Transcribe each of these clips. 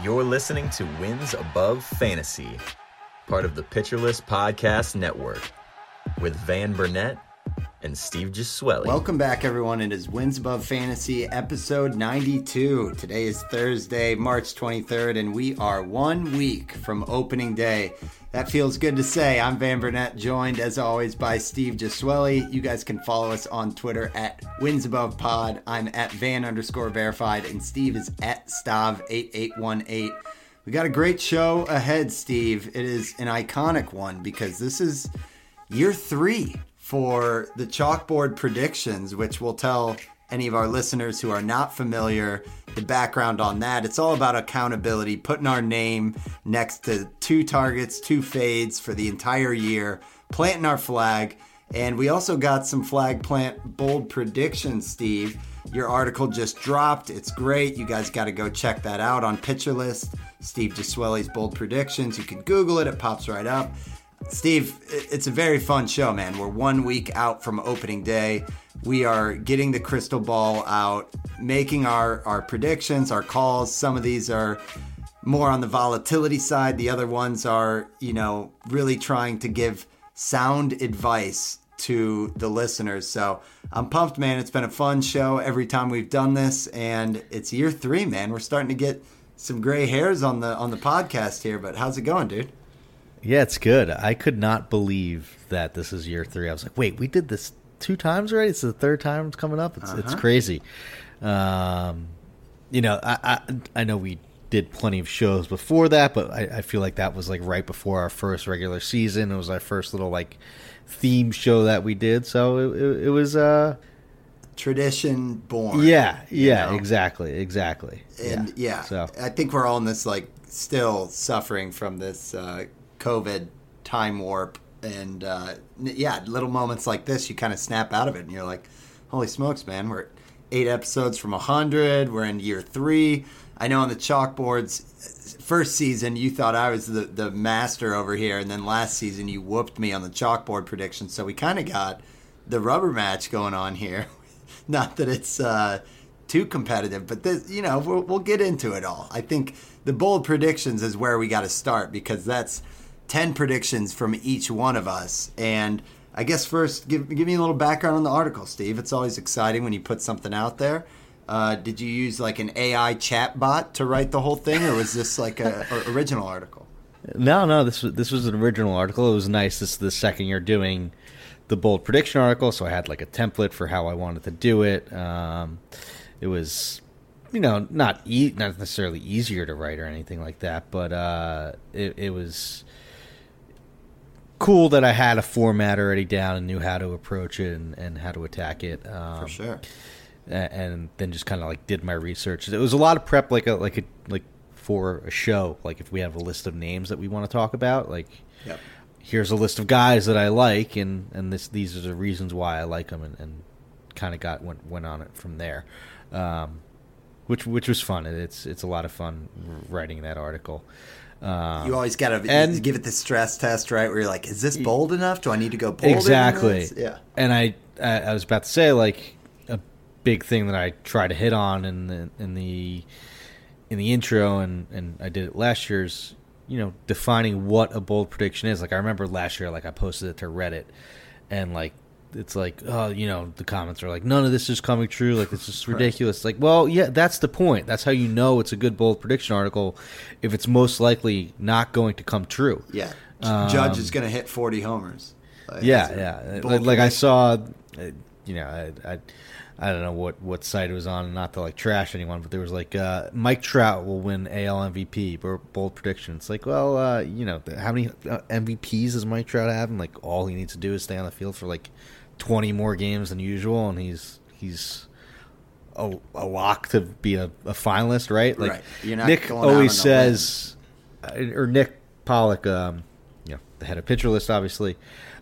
You're listening to Wins Above Fantasy, part of the Pitcher List Podcast Network, with Van Burnett and Steve Gesuele. Welcome back, everyone. It is Wins Above Fantasy, episode 92. Today is Thursday, March 23rd, and we are one week from opening day. That feels good to say. I'm Van Burnett, joined as always by Steve Gesuele. You guys can follow us on Twitter at Wins Above Pod. I'm at Van underscore verified, and Steve is at Stav8818. We got a great show ahead, Steve. It is an iconic one because this is year three for the chalkboard predictions, which will tell any of our listeners who are not familiar the background on that. It's all about accountability, putting our name next to two targets, two fades for the entire year, planting our flag. And we also got some flag plant bold predictions, Steve. Your article just dropped. It's great. You guys got to go check that out on Pitcher List. Steve Gesuele's bold predictions. You can Google it, it pops right up. Steve, it's a very fun show, man. We're one week out from opening day. We are getting the crystal ball out, making our, our predictions, our calls. Some of these are more on the volatility side. The other ones are, you know, really trying to give sound advice to the listeners. So I'm pumped, man. It's been a fun show every time we've done this, and it's year three, man. We're starting to get some gray hairs on the on the podcast here. But how's it going, dude? Yeah, it's good. I could not believe that this is year three. I was like, wait, we did this two times already. It's the third time it's coming up. It's uh-huh. it's crazy. Um, you know, I, I I know we did plenty of shows before that, but I, I feel like that was like right before our first regular season. It was our first little like theme show that we did. So it, it, it was uh tradition born. Yeah, yeah, know? exactly, exactly. And yeah, yeah, so I think we're all in this like still suffering from this uh, COVID time warp, and uh, yeah, little moments like this, you kind of snap out of it, and you're like, "Holy smokes, man! We're eight episodes from hundred. We're in year three. I know on the chalkboards, first season you thought I was the the master over here, and then last season you whooped me on the chalkboard prediction. So we kind of got the rubber match going on here. Not that it's uh, too competitive, but this, you know, we'll, we'll get into it all. I think the bold predictions is where we got to start because that's 10 predictions from each one of us. And I guess first, give, give me a little background on the article, Steve. It's always exciting when you put something out there. Uh, did you use like an AI chat bot to write the whole thing, or was this like a, a original article? No, no, this was this was an original article. It was nice. This is the second year doing the bold prediction article, so I had like a template for how I wanted to do it. Um, it was, you know, not e- not necessarily easier to write or anything like that, but uh, it, it was cool that I had a format already down and knew how to approach it and, and how to attack it. Um, For sure. And then just kind of like did my research. It was a lot of prep, like a like a like for a show. Like if we have a list of names that we want to talk about, like yep. here's a list of guys that I like, and and this these are the reasons why I like them, and, and kind of got went went on it from there. Um, which which was fun. It's it's a lot of fun writing that article. Um, you always got to give it the stress test, right? Where you're like, is this bold enough? Do I need to go bold? Exactly. Yeah. And I, I was about to say like a big thing that I try to hit on in the in the in the intro, and and I did it last year's. You know, defining what a bold prediction is. Like I remember last year, like I posted it to Reddit, and like it's like oh you know the comments are like none of this is coming true. Like it's just ridiculous. Right. like well yeah that's the point. That's how you know it's a good bold prediction article if it's most likely not going to come true. Yeah. Um, judge is going to hit 40 homers. Like, yeah yeah. like, like, i saw uh, you know I, I, I don't know what what site it was on not to like trash anyone but there was like uh, mike trout will win al mvp bold prediction. It's like well uh, you know how many uh, mvps does mike trout have? And like all he needs to do is stay on the field for like 20 more games than usual, and he's he's a, a lock to be a, a finalist, right? Like right. Nick always says, uh, or Nick Pollock, um, you know, the head of pitcher list, obviously.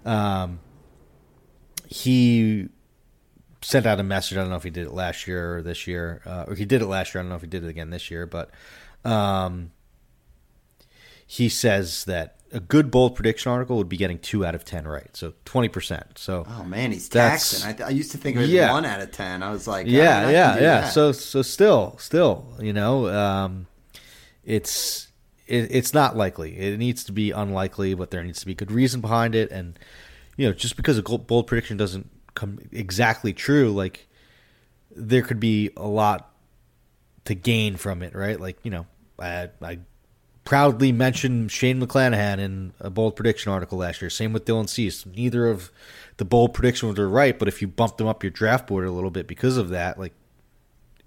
Um, he sent out a message. I don't know if he did it last year or this year, uh, or he did it last year. I don't know if he did it again this year, but um, he says that a good bold prediction article would be getting two out of ten right, so twenty percent. So oh man, he's taxing. I, th- I, used to think it was yeah. one out of ten. I was like, yeah, yeah, yeah. So so still, still, you know, um, it's it, it's not likely. It needs to be unlikely, but there needs to be good reason behind it. And you know, just because a bold prediction doesn't come exactly true, like there could be a lot to gain from it, right? Like you know, I, I proudly mentioned Shane McClanahan in a bold prediction article last year. Same with Dylan Cease. Neither of the bold predictions were right, but if you bumped them up your draft board a little bit because of that, like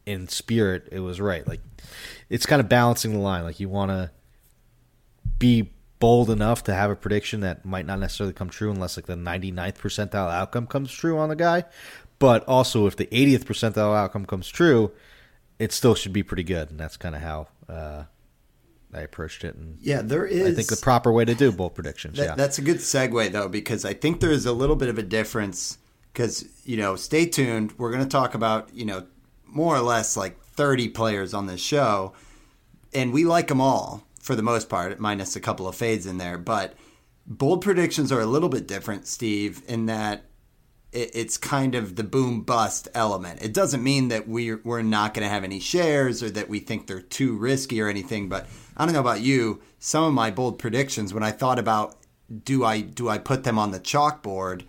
in spirit, it was right. Like it's kind of balancing the line. Like you want to be bold enough to have a prediction that might not necessarily come true unless like the 99th percentile outcome comes true on the guy. But also, if the 80th percentile outcome comes true, it still should be pretty good. And that's kind of how uh, I approached it. And yeah, there is. I think the proper way to do bold predictions. That, yeah, that's a good segue though, because I think there is a little bit of a difference. Because you know, stay tuned. We're going to talk about you know more or less like 30 players on this show, and we like them all for the most part, minus a couple of fades in there. But bold predictions are a little bit different, Steve, in that it's kind of the boom bust element. It doesn't mean that we're we're not going to have any shares or that we think they're too risky or anything. But I don't know about you. Some of my bold predictions, when I thought about do I do I put them on the chalkboard,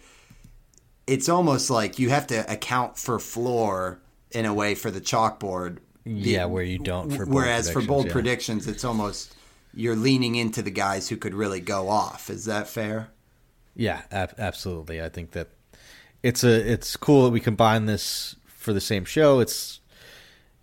it's almost like you have to account for floor in a way for the chalkboard. Yeah, where you don't. For whereas for bold yeah. predictions, it's almost you're leaning into the guys who could really go off. Is that fair? Yeah, ab- absolutely. I think that it's a it's cool that we combine this for the same show. It's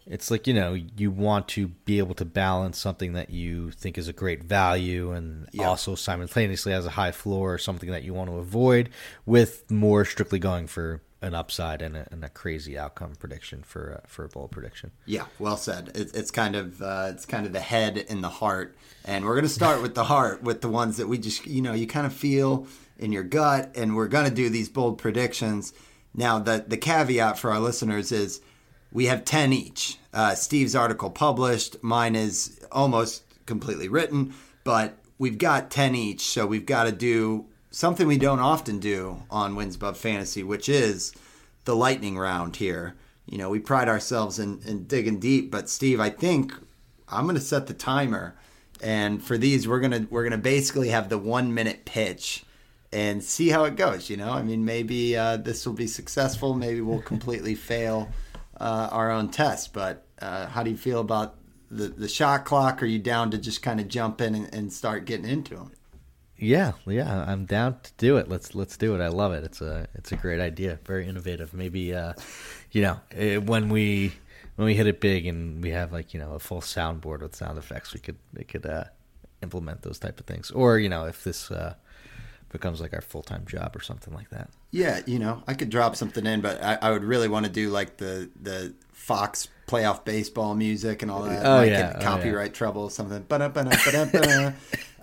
it's like you know you want to be able to balance something that you think is a great value and yeah. also simultaneously has a high floor or something that you want to avoid with more strictly going for an upside and a, and a crazy outcome prediction for uh, for a bold prediction. Yeah, well said. It, it's kind of uh, it's kind of the head and the heart, and we're going to start with the heart with the ones that we just you know you kind of feel in your gut, and we're going to do these bold predictions. Now, the the caveat for our listeners is we have ten each. Uh, Steve's article published, mine is almost completely written, but we've got ten each, so we've got to do something we don't often do on Wins Above Fantasy, which is the lightning round here. You know, we pride ourselves in, in digging deep, but Steve, I think I'm going to set the timer, and for these, we're gonna we're gonna basically have the one minute pitch and see how it goes. You know, I mean, maybe uh, this will be successful. Maybe we'll completely fail uh, our own test. But uh, how do you feel about the the shot clock? Are you down to just kind of jump in and, and start getting into them? Yeah, yeah, I'm down to do it. Let's let's do it. I love it. It's a it's a great idea. Very innovative. Maybe uh, you know it, when we when we hit it big and we have like you know a full soundboard with sound effects, we could we could uh, implement those type of things. Or you know if this uh, becomes like our full time job or something like that. Yeah, you know I could drop something in, but I, I would really want to do like the the Fox playoff baseball music and all that. Oh Might yeah, copyright oh, yeah. trouble, something.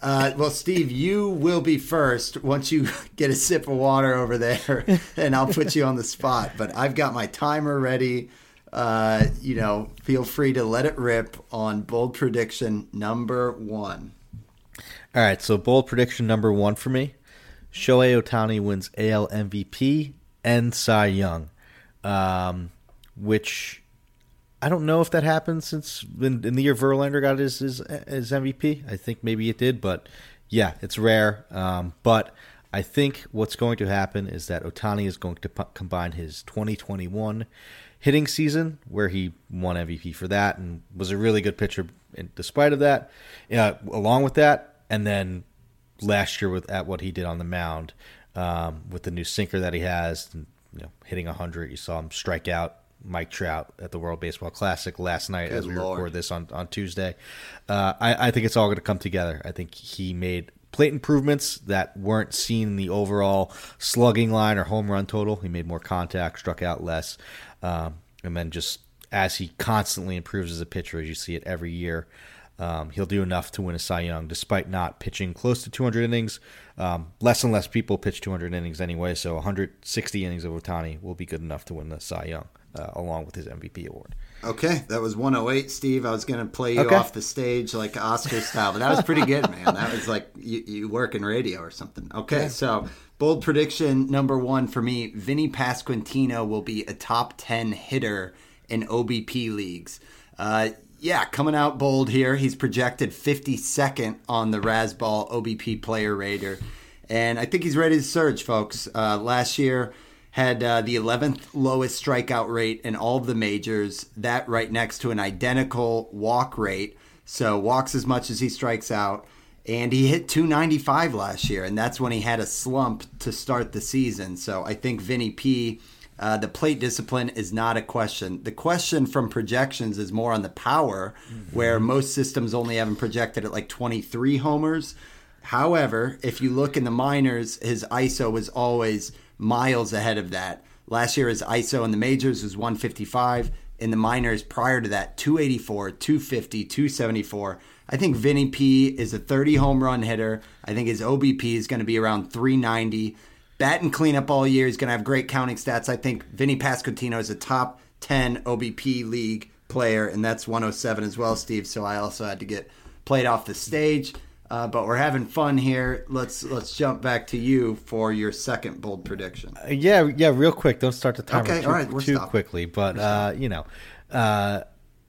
Uh, well, Steve, you will be first once you get a sip of water over there, and I'll put you on the spot. But I've got my timer ready. Uh, you know, feel free to let it rip on bold prediction number one. All right, so bold prediction number one for me: Shohei Ohtani wins AL MVP and Cy Young, um, which I don't know if that happened since in, in the year Verlander got his, his, his MVP. I think maybe it did, but yeah, it's rare. Um, but I think what's going to happen is that Ohtani is going to p- combine his 2021 hitting season, where he won MVP for that and was a really good pitcher in despite of that, uh, along with that, and then last year with at what he did on the mound um, with the new sinker that he has, and, you know, hitting 100. You saw him strike out Mike Trout at the World Baseball Classic last night Good as we Lord. record this on, on Tuesday. Uh, I, I think it's all going to come together. I think he made plate improvements that weren't seen in the overall slugging line or home run total. He made more contact, struck out less. Um, and then just as he constantly improves as a pitcher, as you see it every year, um, he'll do enough to win a Cy Young, despite not pitching close to 200 innings. Um, less and less people pitch 200 innings anyway, so 160 innings of Ohtani will be good enough to win the Cy Young uh, along with his MVP award. Okay, that was 108, Steve. I was going to play you okay. off the stage like Oscar style, but that was pretty good, man. That was like you, you work in radio or something. Okay, yeah. so bold prediction number one for me Vinnie Pasquantino will be a top 10 hitter in OBP leagues. Uh, yeah, coming out bold here. He's projected 52nd on the Razzball OBP player rater. And I think he's ready to surge, folks. Uh, last year had uh, the 11th lowest strikeout rate in all of the majors. That right next to an identical walk rate. So walks as much as he strikes out. And he hit 295 last year, and that's when he had a slump to start the season. So I think Vinnie P uh, the plate discipline is not a question. The question from projections is more on the power, mm-hmm. where most systems only have him projected at like 23 homers. However, if you look in the minors, his ISO was always miles ahead of that. Last year, his ISO in the majors was 155. In the minors prior to that, 284, 250, 274. I think Vinnie P is a 30 home run hitter. I think his OBP is going to be around 390 batting cleanup all year. He's going to have great counting stats. I think Vinnie Pasquantino is a top 10 OBP league player, and that's 107 as well, Steve. So I also had to get played off the stage. Uh, but we're having fun here. Let's let's jump back to you for your second bold prediction. Uh, yeah, yeah, real quick. Don't start the timer okay, too, all right, too quickly. But uh, you know, uh,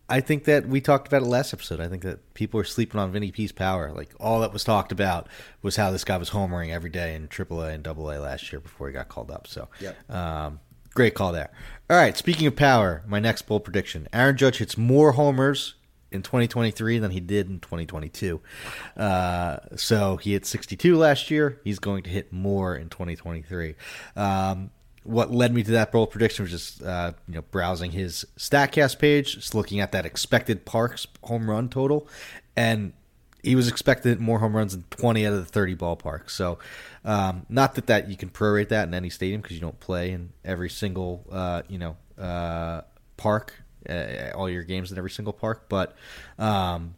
I think that we talked about it last episode. I think that people are sleeping on Vinnie P's power. Like all that was talked about was how this guy was homering every day in AAA and AA last year before he got called up. So, yep. um, great call there. All right, speaking of power, my next bold prediction: Aaron Judge hits more homers in 2023 than he did in 2022. Uh, so he hit 62 last year. He's going to hit more in 2023. Um, what led me to that bold prediction was just uh, you know browsing his Statcast page, just looking at that expected Parks home run total, and he was expected more home runs than 20 out of the 30 ballparks. So, um, not that that you can prorate that in any stadium because you don't play in every single uh, you know uh, park, uh, all your games in every single park, but. Um,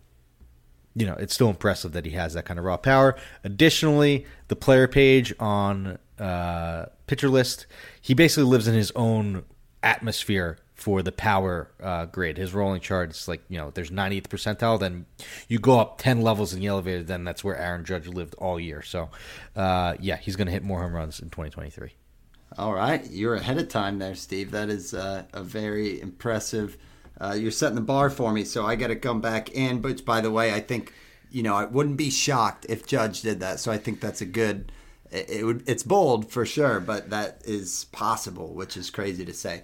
you know, it's still impressive that he has that kind of raw power. Additionally, the player page on uh, pitcher list he basically lives in his own atmosphere for the power uh, grid. His rolling chart is like, you know, there's 90th percentile, then you go up 10 levels in the elevator, then that's where Aaron Judge lived all year. So, uh, yeah, he's going to hit more home runs in 2023. All right. You're ahead of time there, Steve. That is uh, a very impressive. Uh, you're setting the bar for me, so I got to come back in. But by the way, I think, you know, I wouldn't be shocked if Judge did that. So I think that's a good it, it would it's bold for sure, but that is possible, which is crazy to say.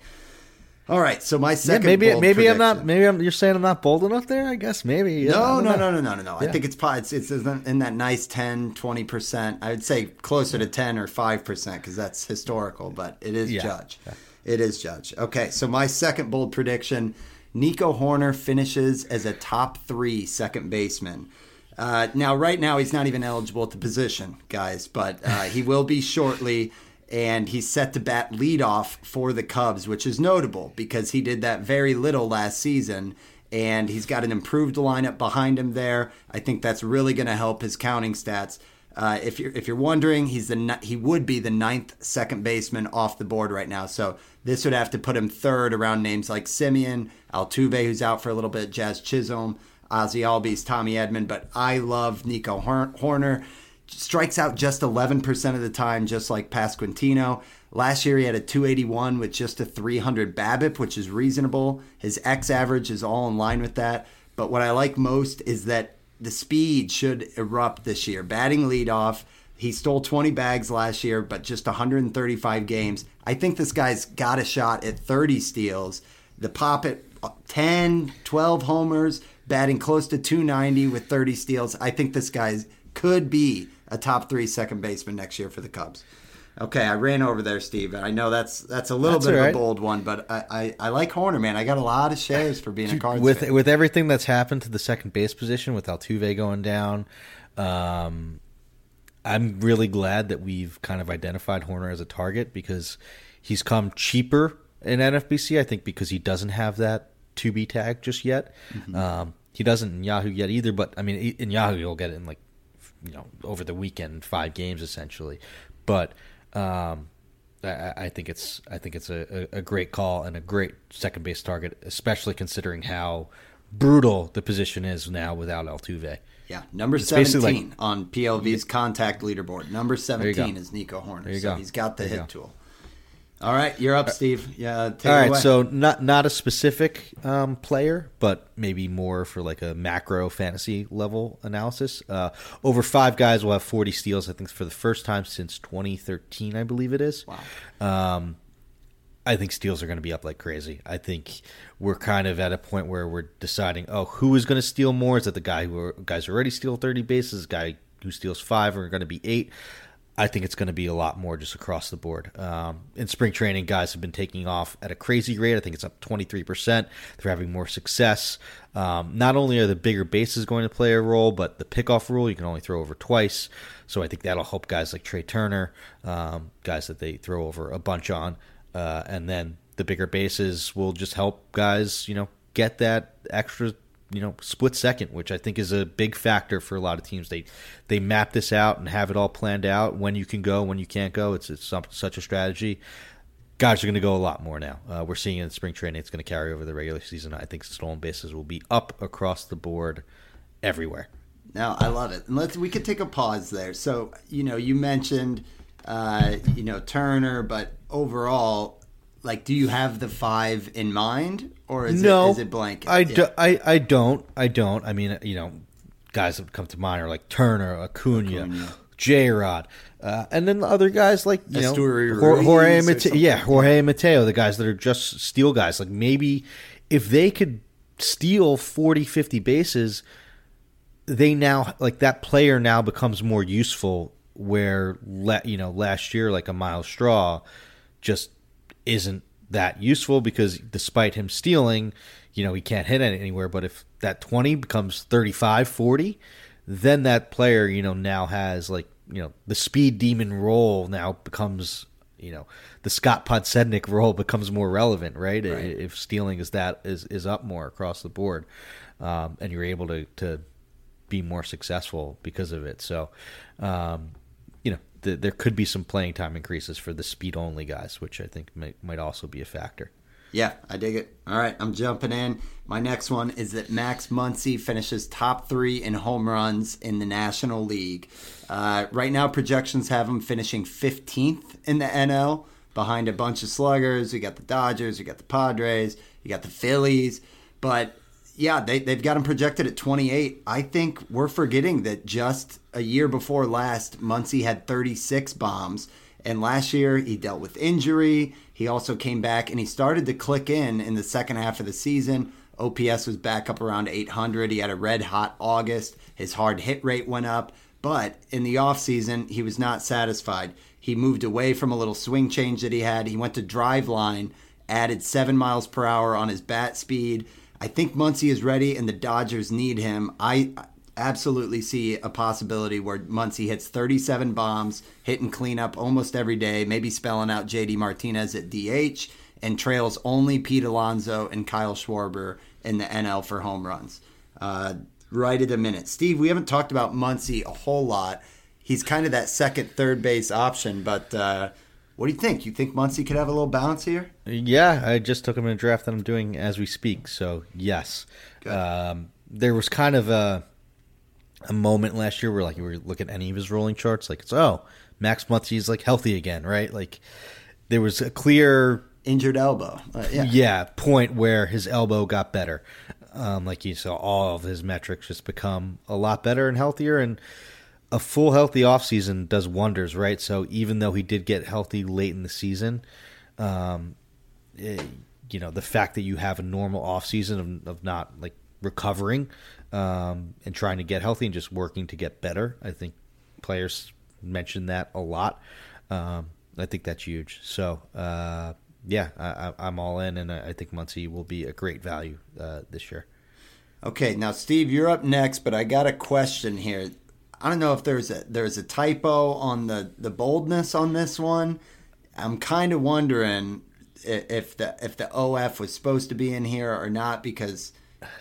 All right, so my second. Yeah, maybe maybe prediction. I'm not. Maybe I'm, you're saying I'm not bold enough there. I guess maybe. No, no, no, no, no, no, no. Yeah. I think it's it's it's in that nice 10, 20 percent. I would say closer to ten or five percent because that's historical, but it is. Judge. It is Judge. Okay, so my second bold prediction: Nico Hoerner finishes as a top three second baseman. Uh, now, right now, he's not even eligible at the position, guys, but uh, he will be shortly. And he's set to bat leadoff for the Cubs, which is notable because he did that very little last season. And he's got an improved lineup behind him there. I think that's really going to help his counting stats. Uh, if you're if you're wondering, he's the he would be the ninth second baseman off the board right now. So this would have to put him third around names like Semien, Altuve, who's out for a little bit, Jazz Chisholm. Ozzie Albies, Tommy Edman, but I love Nico Hoerner. Strikes out just 11% of the time, just like Pasquantino. Last year he had a 281 with just a 300 BABIP, which is reasonable. His X average is all in line with that. But what I like most is that the speed should erupt this year. Batting leadoff. He stole 20 bags last year, but just 135 games. I think this guy's got a shot at 30 steals. The pop at 10, 12 homers batting close to 290 with 30 steals. I think this guy could be a top three second baseman next year for the Cubs. Okay, I ran over there, Steve. I know that's that's a little that's bit right. of a bold one, but I, I, I, like Hoerner, man. I got a lot of shares for being a Cards with fan. with everything that's happened to the second base position with Altuve going down. Um, I'm really glad that we've kind of identified Hoerner as a target because he's come cheaper in NFBC. I think because he doesn't have that to be tag just yet. Mm-hmm. Um, he doesn't in Yahoo yet either, but I mean, in Yahoo you'll get it in like you know over the weekend, five games essentially. But um, I, I, think it's I think it's a, a, great call and a great second base target, especially considering how brutal the position is now without Altuve. Yeah, number it's seventeen like, on PLV's contact leaderboard. Number seventeen is Nico Hoerner. So go. he's got the hit tool. All right, you're up, Steve. Yeah. Take All away. so not not a specific um, player, but maybe more for like a macro fantasy level analysis. Uh, over five guys will have 40 steals. I think for the first time since 2013, I believe it is. Wow. Um, I think steals are going to be up like crazy. I think we're kind of at a point where we're deciding, oh, who is going to steal more? Is it the guy who guys who already steal 30 bases, guy who steals five, or going to be eight? I think it's going to be a lot more just across the board. Um, in spring training, guys have been taking off at a crazy rate. I think it's up 23%. They're having more success. Um, not only are the bigger bases going to play a role, but the pickoff rule, you can only throw over twice. So I think that'll help guys like Trea Turner, um, guys that they throw over a bunch on. Uh, and then the bigger bases will just help guys, you know, get that extra you know split second, which I think is a big factor for a lot of teams. They they map this out and have it all planned out when you can go, when you can't go. It's it's such a strategy. Guys are going to go a lot more now. Uh, we're seeing in spring training. It's going to carry over the regular season. I think stolen bases will be up across the board everywhere. No, I love it. And let's we could take a pause there. So you know, you mentioned uh, you know Turner, but overall, like, do you have the five in mind, or is no, it is it blanket? I, Yeah. do, I I don't. I don't. I mean, you know, guys that come to mind are like Turner, Acuna, Acuna. J Rod, uh, and then the other guys like you know Jorge Ruiz or Mate- something. yeah, Jorge Mateo, the guys that are just steal guys. Like maybe if they could steal 40, 50 bases, they now like that player now becomes more useful. Where you know last year like a Myles Straw just isn't that useful because despite him stealing, you know, he can't hit it anywhere. But if that 20 becomes 35, 40, then that player, you know, now has like, you know, the speed demon role now becomes, you know, the Scott Podsednik role becomes more relevant, right? Right. If stealing is that is, is up more across the board. Um, and you're able to, to be more successful because of it. So, um, you know, th- there could be some playing time increases for the speed only guys, which I think might, might also be a factor. Yeah, I dig it. All right, I'm jumping in. My next one is that Max Muncy finishes top three in home runs in the National League. Uh, right now, projections have him finishing 15th in the NL, behind a bunch of sluggers. You got the Dodgers, you got the Padres, you got the Phillies. But yeah, they, they've got him projected at 28. I think we're forgetting that just a year before last, Muncy had 36 bombs. And last year, he dealt with injury. He also came back and he started to click in in the second half of the season. OPS was back up around 800. He had a red hot August. His hard hit rate went up. But in the offseason, he was not satisfied. He moved away from a little swing change that he had. He went to driveline, added seven miles per hour on his bat speed. I think Muncy is ready and the Dodgers need him. I absolutely see a possibility where Muncy hits 37 bombs, hitting cleanup almost every day, maybe spelling out JD Martinez at DH, and trails only Pete Alonso and Kyle Schwarber in the NL for home runs. Uh, right at a minute. Steve, we haven't talked about Muncy a whole lot. He's kind of that second, third base option, but uh, what do you think? You think Muncy could have a little bounce here? Yeah, I just took him in a draft that I'm doing as we speak. So yes, um, there was kind of a a moment last year where like you were looking at any of his rolling charts, like it's oh Max Muncy's like healthy again, right? Like there was a clear Injured elbow. Uh, yeah. yeah. point where his elbow got better. Um, like you saw all of his metrics just become a lot better and healthier and a full healthy offseason does wonders, right? So even though he did get healthy late in the season, um, eh, you know, the fact that you have a normal offseason of, of not like recovering um, and trying to get healthy and just working to get better, I think players mention that a lot. Um, I think that's huge. So, uh, yeah, I, I'm all in, and I I think Muncy will be a great value uh, this year. Okay, now Steve, you're up next, but I got a question here. I don't know if there's a there's a typo on the the boldness on this one. I'm kind of wondering if the if the OF was supposed to be in here or not because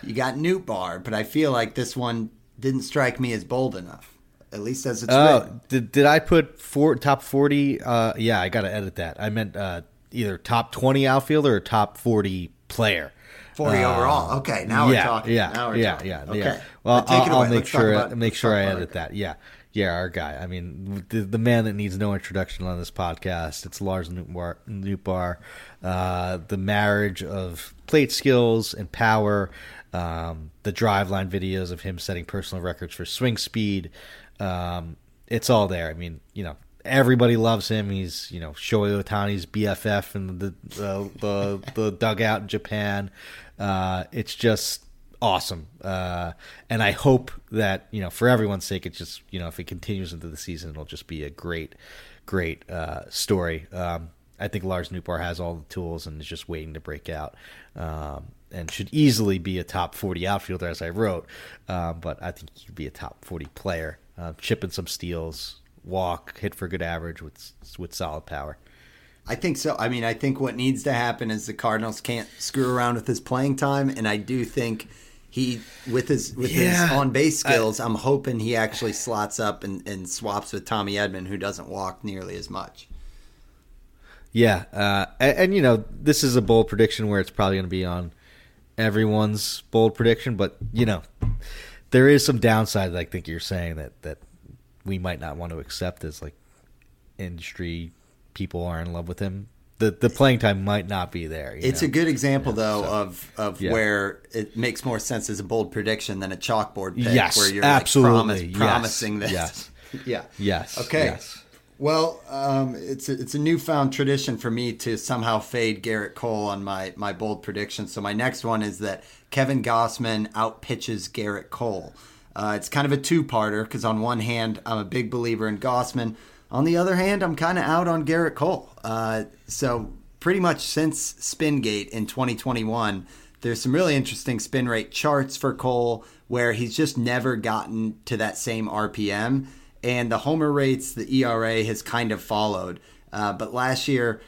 you got Nootbaar, but I feel like this one didn't strike me as bold enough, at least as it's Oh, written. did, did I put four top forty? Uh, yeah, I got to edit that. I meant uh, either top twenty outfielder or top forty player. 40 Uh, overall. Okay, now we're talking. Yeah, Now we're yeah, talking. yeah, Okay. yeah. Well, I'll, I'll make Let's sure about- make sure I edit that. Yeah, yeah, our guy. I mean, the, the man that needs no introduction on this podcast. It's Lars. Nootbaar. Uh, the marriage of plate skills and power. Um, the driveline videos of him setting personal records for swing speed. Um, it's all there. I mean, you know, everybody loves him. He's you know Shohei Ohtani's BFF in the the the, the dugout in Japan. Uh, it's just awesome, uh, and I hope that you know for everyone's sake, it just you know if it continues into the season, it'll just be a great, great uh, story. Um, I think Lars Nootbaar has all the tools and is just waiting to break out. Um, and should easily be a top 40 outfielder, as I wrote. Um, but I think he could be a top 40 player, uh, chipping some steals, walk, hit for good average with with solid power. I think so. I mean, I think what needs to happen is the Cardinals can't screw around with his playing time, and I do think he with his with yeah, his on base skills, I, am hoping he actually slots up and, and swaps with Tommy Edman, who doesn't walk nearly as much. Yeah, uh, and, and, you know this is a bold prediction where it's probably going to be on everyone's bold prediction, but you know there is some downside. I think you're saying that that we might not want to accept as like industry people are in love with him. The the playing time might not be there. It's know? a good example though so, of of yeah. where it makes more sense as a bold prediction than a chalkboard pick yes, where you're absolutely like promise, promising yes, this. Yes. yeah. Yes. Okay. Yes. Well, um, it's a, it's a newfound tradition for me to somehow fade Gerrit Cole on my my bold prediction. So my next one is that Kevin Gausman outpitches Gerrit Cole. Uh, it's kind of a two-parter because on one hand, I'm a big believer in Gausman. On the other hand, I'm kind of out on Gerrit Cole. Uh, so pretty much since Spingate in 2021, there's some really interesting spin rate charts for Cole where he's just never gotten to that same RPM, and the homer rates, the ERA has kind of followed. Uh, but last year,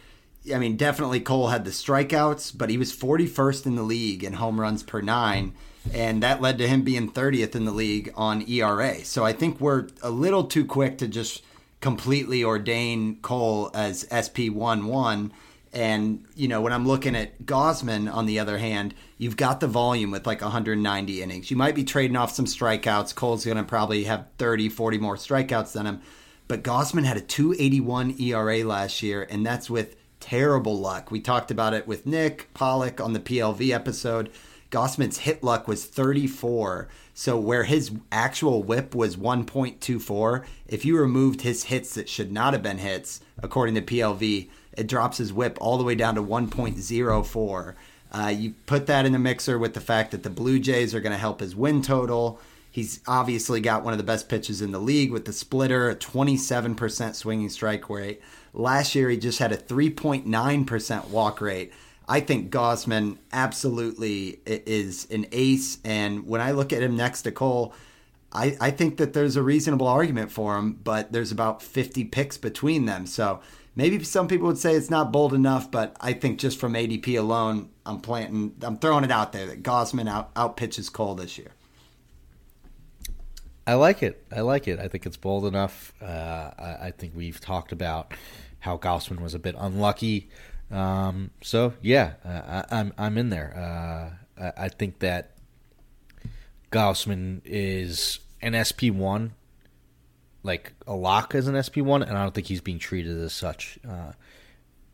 I mean, definitely Cole had the strikeouts, but he was 41st in the league in home runs per nine and that led to him being 30th in the league on ERA. So I think we're a little too quick to just completely ordain Cole as SP11. And, you know, when I'm looking at Gausman, on the other hand, you've got the volume with like 190 innings. You might be trading off some strikeouts. Cole's going to probably have 30, 40 more strikeouts than him. But Gausman had a 281 ERA last year, and that's with terrible luck. We talked about it with Nick Pollock on the PLV episode. Gausman's hit luck was 34. So where his actual whip was 1.24, if you removed his hits that should not have been hits, according to PLV, it drops his whip all the way down to 1.04. Uh, you put that in the mixer with the fact that the Blue Jays are going to help his win total. He's obviously got one of the best pitches in the league with the splitter, a 27% swinging strike rate. Last year, he just had a 3.9% walk rate. I think Gausman absolutely is an ace. And when I look at him next to Cole, I, I think that there's a reasonable argument for him, but there's about 50 picks between them. So maybe some people would say it's not bold enough, but I think just from ADP alone, I'm planting, I'm throwing it out there that Gausman out, out pitches Cole this year. I like it. I like it. I think it's bold enough. Uh, I, I, think we've talked about how Gausman was a bit unlucky um, so yeah, uh, I, am I'm, I'm in there. Uh, I, I, think that Gausman is an SP one, like a lock as an SP one, and I don't think he's being treated as such uh,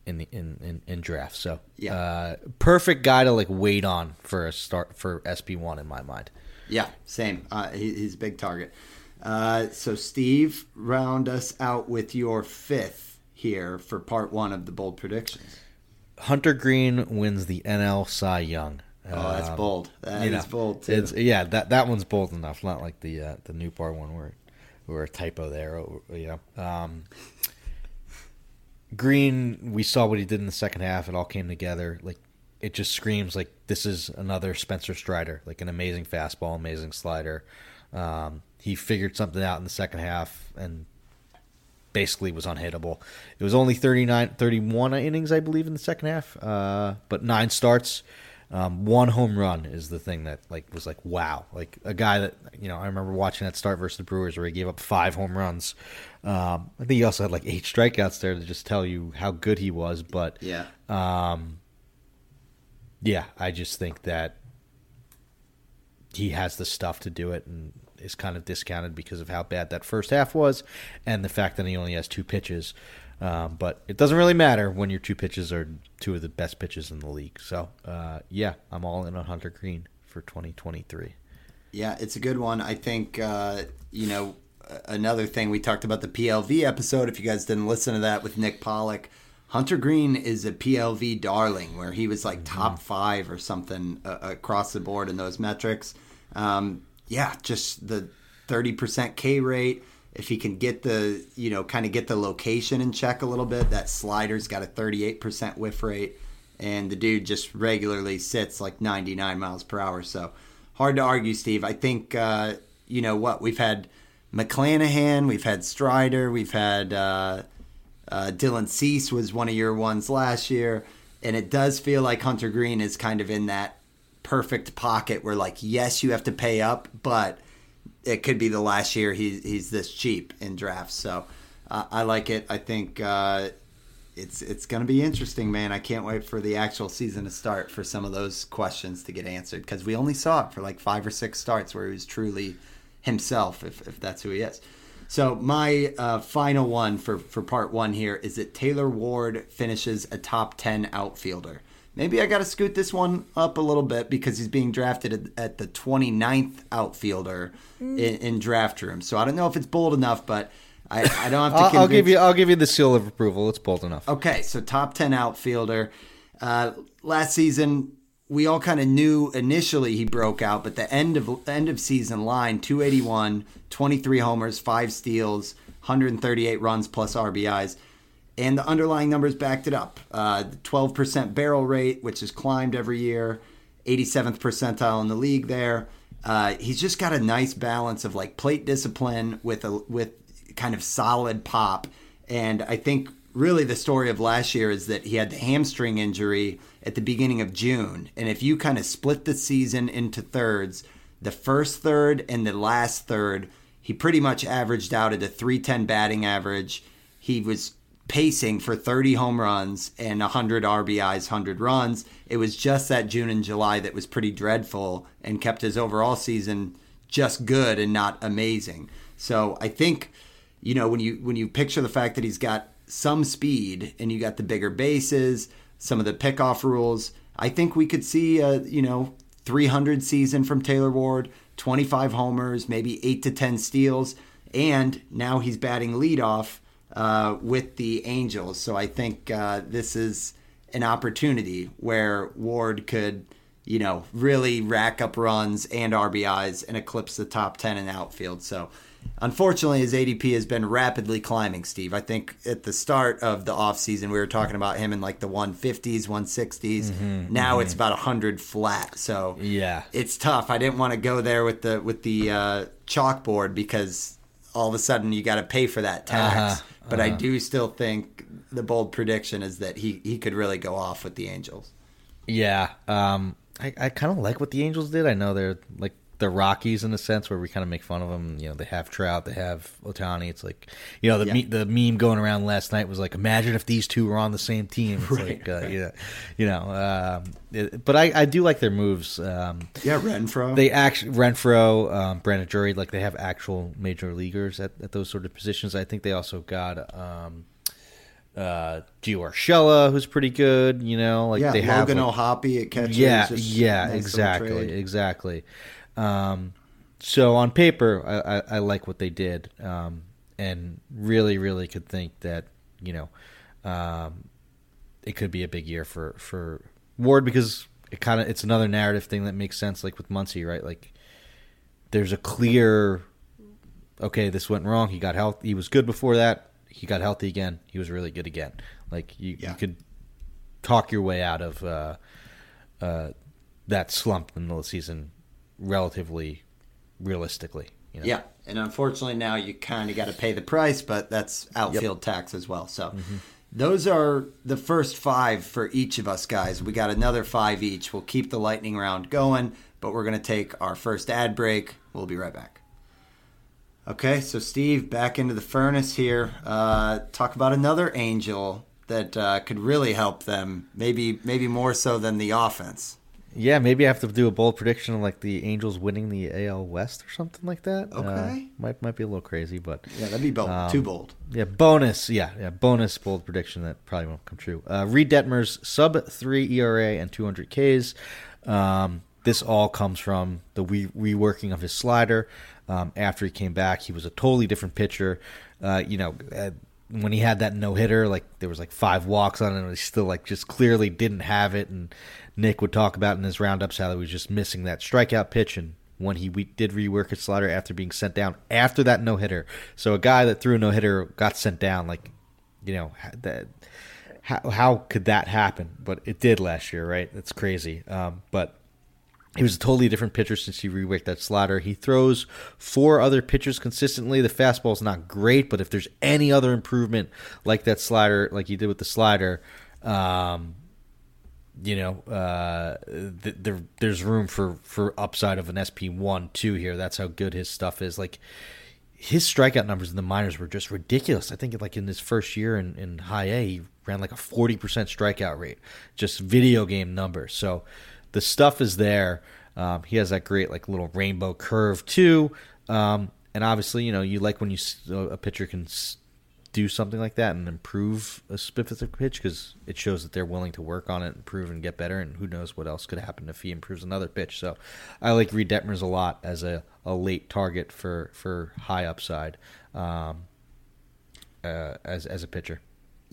in the in, in, in draft. So yeah, uh, perfect guy to like wait on for a start for SP one in my mind. Yeah, same. Uh, he, he's a big target. Uh, so Steve, round us out with your fifth here for part one of the bold predictions. Hunter Greene wins the NL Cy Young. Oh, that's um, bold. That is know, bold too. It's, yeah, that that one's bold enough. Not like the uh, the Nootbaar one where where a typo there. You know, um, Greene. We saw what he did in the second half. It all came together. Like it just screams like this is another Spencer Strider. Like an amazing fastball, amazing slider. Um, he figured something out in the second half and basically was unhittable. It was only 39, 31 innings, I believe, in the second half, uh, but nine starts. Um, one home run is the thing that like was like wow, like a guy that you know I remember watching that start versus the Brewers where he gave up five home runs. Um, I think he also had like eight strikeouts there to just tell you how good he was. But yeah, um, yeah, I just think that he has the stuff to do it, and is kind of discounted because of how bad that first half was, and the fact that he only has two pitches. Um, but it doesn't really matter when your two pitches are two of the best pitches in the league. So uh, yeah, I'm all in on Hunter Greene for 2023. Yeah, it's a good one. I think uh, you know another thing we talked about the PLV episode. If you guys didn't listen to that with Nick Pollock, Hunter Greene is a PLV darling, where he was like mm-hmm. top five or something uh, across the board in those metrics. Um, yeah, just the thirty percent K rate. If he can get the you know kind of get the location in check a little bit, that slider's got a thirty eight percent whiff rate, and the dude just regularly sits like ninety nine miles per hour. So hard to argue, Steve. I think uh, you know what we've had McClanahan, we've had Strider, we've had uh, uh, Dylan Cease was one of your ones last year, and it does feel like Hunter Greene is kind of in that perfect pocket where, like, yes, you have to pay up, but it could be the last year he, he's this cheap in drafts. So uh, I like it. I think uh, it's it's going to be interesting, man. I can't wait for the actual season to start for some of those questions to get answered because we only saw it for like five or six starts where he was truly – himself, if, if that's who he is. So my uh, final one for, for part one here is that Taylor Ward finishes a top 10 outfielder. Maybe I got to scoot this one up a little bit because he's being drafted at, the 29th outfielder mm. in, in, draft room. So I don't know if it's bold enough, but I, I don't have to. I'll, I'll, give you. I'll give you the seal of approval. It's bold enough. Okay, so top 10 outfielder. Uh, last season, we all kind of knew initially he broke out, but the end of end of season line 281, 23 homers, 5 steals, 138 runs plus RBIs. And the underlying numbers backed it up. Uh, 12% barrel rate, which has climbed every year, 87th percentile in the league there. Uh, he's just got a nice balance of like plate discipline with a with kind of solid pop. And I think really the story of last year is that he had the hamstring injury at the beginning of June. And if you kind of split the season into thirds, the first third and the last third, he pretty much averaged out at a 310 batting average. He was pacing for 30 home runs and 100 RBIs, 100 runs. It was just that June and July that was pretty dreadful and kept his overall season just good and not amazing. So I think you know when you when you picture the fact that he's got some speed and you got the bigger bases, some of the pickoff rules. I think we could see a, you know, 300 season from Taylor Ward, 25 homers, maybe 8 to 10 steals, and now he's batting leadoff uh, with the Angels. So I think uh, this is an opportunity where Ward could, you know, really rack up runs and RBIs and eclipse the top 10 in the outfield. So Unfortunately, his ADP has been rapidly climbing, Steve. I think at the start of the offseason, we were talking about him in like the 150s, 160s. Mm-hmm, now mm-hmm. it's about 100 flat. So yeah, it's tough. I didn't want to go there with the with the uh, chalkboard because all of a sudden you got to pay for that tax. Uh-huh, but uh-huh. I do still think the bold prediction is that he, he could really go off with the Angels. Yeah. Um, I, I kind of like what the Angels did. I know they're like the Rockies in a sense where we kind of make fun of them. You know, they have Trout, they have Ohtani. It's like, you know, the yeah. me, the meme going around last night was like, imagine if these two were on the same team. It's right, like, uh, yeah, you know, um, it, but I, I do like their moves. Um, yeah, Renfroe. They actually Renfroe, um, Brandon Drury, like they have actual major leaguers at, at those sort of positions. I think they also got. Um, uh Gio Urshela, who's pretty good, you know, like yeah, they Logan have like, O'Hoppe at catcher. Yeah, yeah, nice exactly, exactly. Um, so on paper, I, I, I, like what they did, um, and really, really could think that you know um, it could be a big year for for Ward because it kind of it's another narrative thing that makes sense, like with Muncy, right? Like there's a clear, okay, this went wrong. He got healthy. He was good before that. He got healthy again. He was really good again. Like you, yeah. you could talk your way out of uh, uh, that slump in the middle season relatively realistically. You know? Yeah, and unfortunately now you kind of got to pay the price, but that's outfield yep. tax as well. So mm-hmm. those are the first five for each of us guys. We got another five each. We'll keep the lightning round going, but we're going to take our first ad break. We'll be right back. Okay, so Steve, back into the furnace here. Uh, talk about another angel that uh, could really help them, maybe maybe more so than the offense. Yeah, maybe I have to do a bold prediction of like the Angels winning the AL West or something like that. Okay. Uh, might might be a little crazy, but Yeah, that'd be bold. Um, Too bold. yeah, bonus. Yeah, yeah, bonus bold prediction that probably won't come true. Uh, Reid Detmers sub three ERA and 200 Ks. Um, this all comes from the re- reworking of his slider. Um, after he came back, he was a totally different pitcher. Uh, you know, uh, when he had that no hitter, like there was like five walks on it, and he still like just clearly didn't have it. And Nick would talk about in his roundups how he was just missing that strikeout pitch and when he we did rework his slider after being sent down after that no hitter. So a guy that threw a no hitter got sent down. Like, you know, that how how could that happen? But it did last year, right? It's crazy. Um, but he was a totally different pitcher since he reworked that slider. He throws four other pitchers consistently. The fastball is not great, but if there's any other improvement like that slider, like he did with the slider, um, you know, uh, th- there there's room for for upside of an SP one two here. That's how good his stuff is. Like his strikeout numbers in the minors were just ridiculous. I think like in his first year in, in high A, he ran like a forty percent strikeout rate, just video game numbers. So the stuff is there. Um, he has that great like little rainbow curve too. Um, and obviously, you know, you like when you a pitcher can do something like that and improve a specific pitch because it shows that they're willing to work on it, improve, and get better. And who knows what else could happen if he improves another pitch. So I like Reid Detmers a lot as a, a late target for for high upside um, uh, as as a pitcher.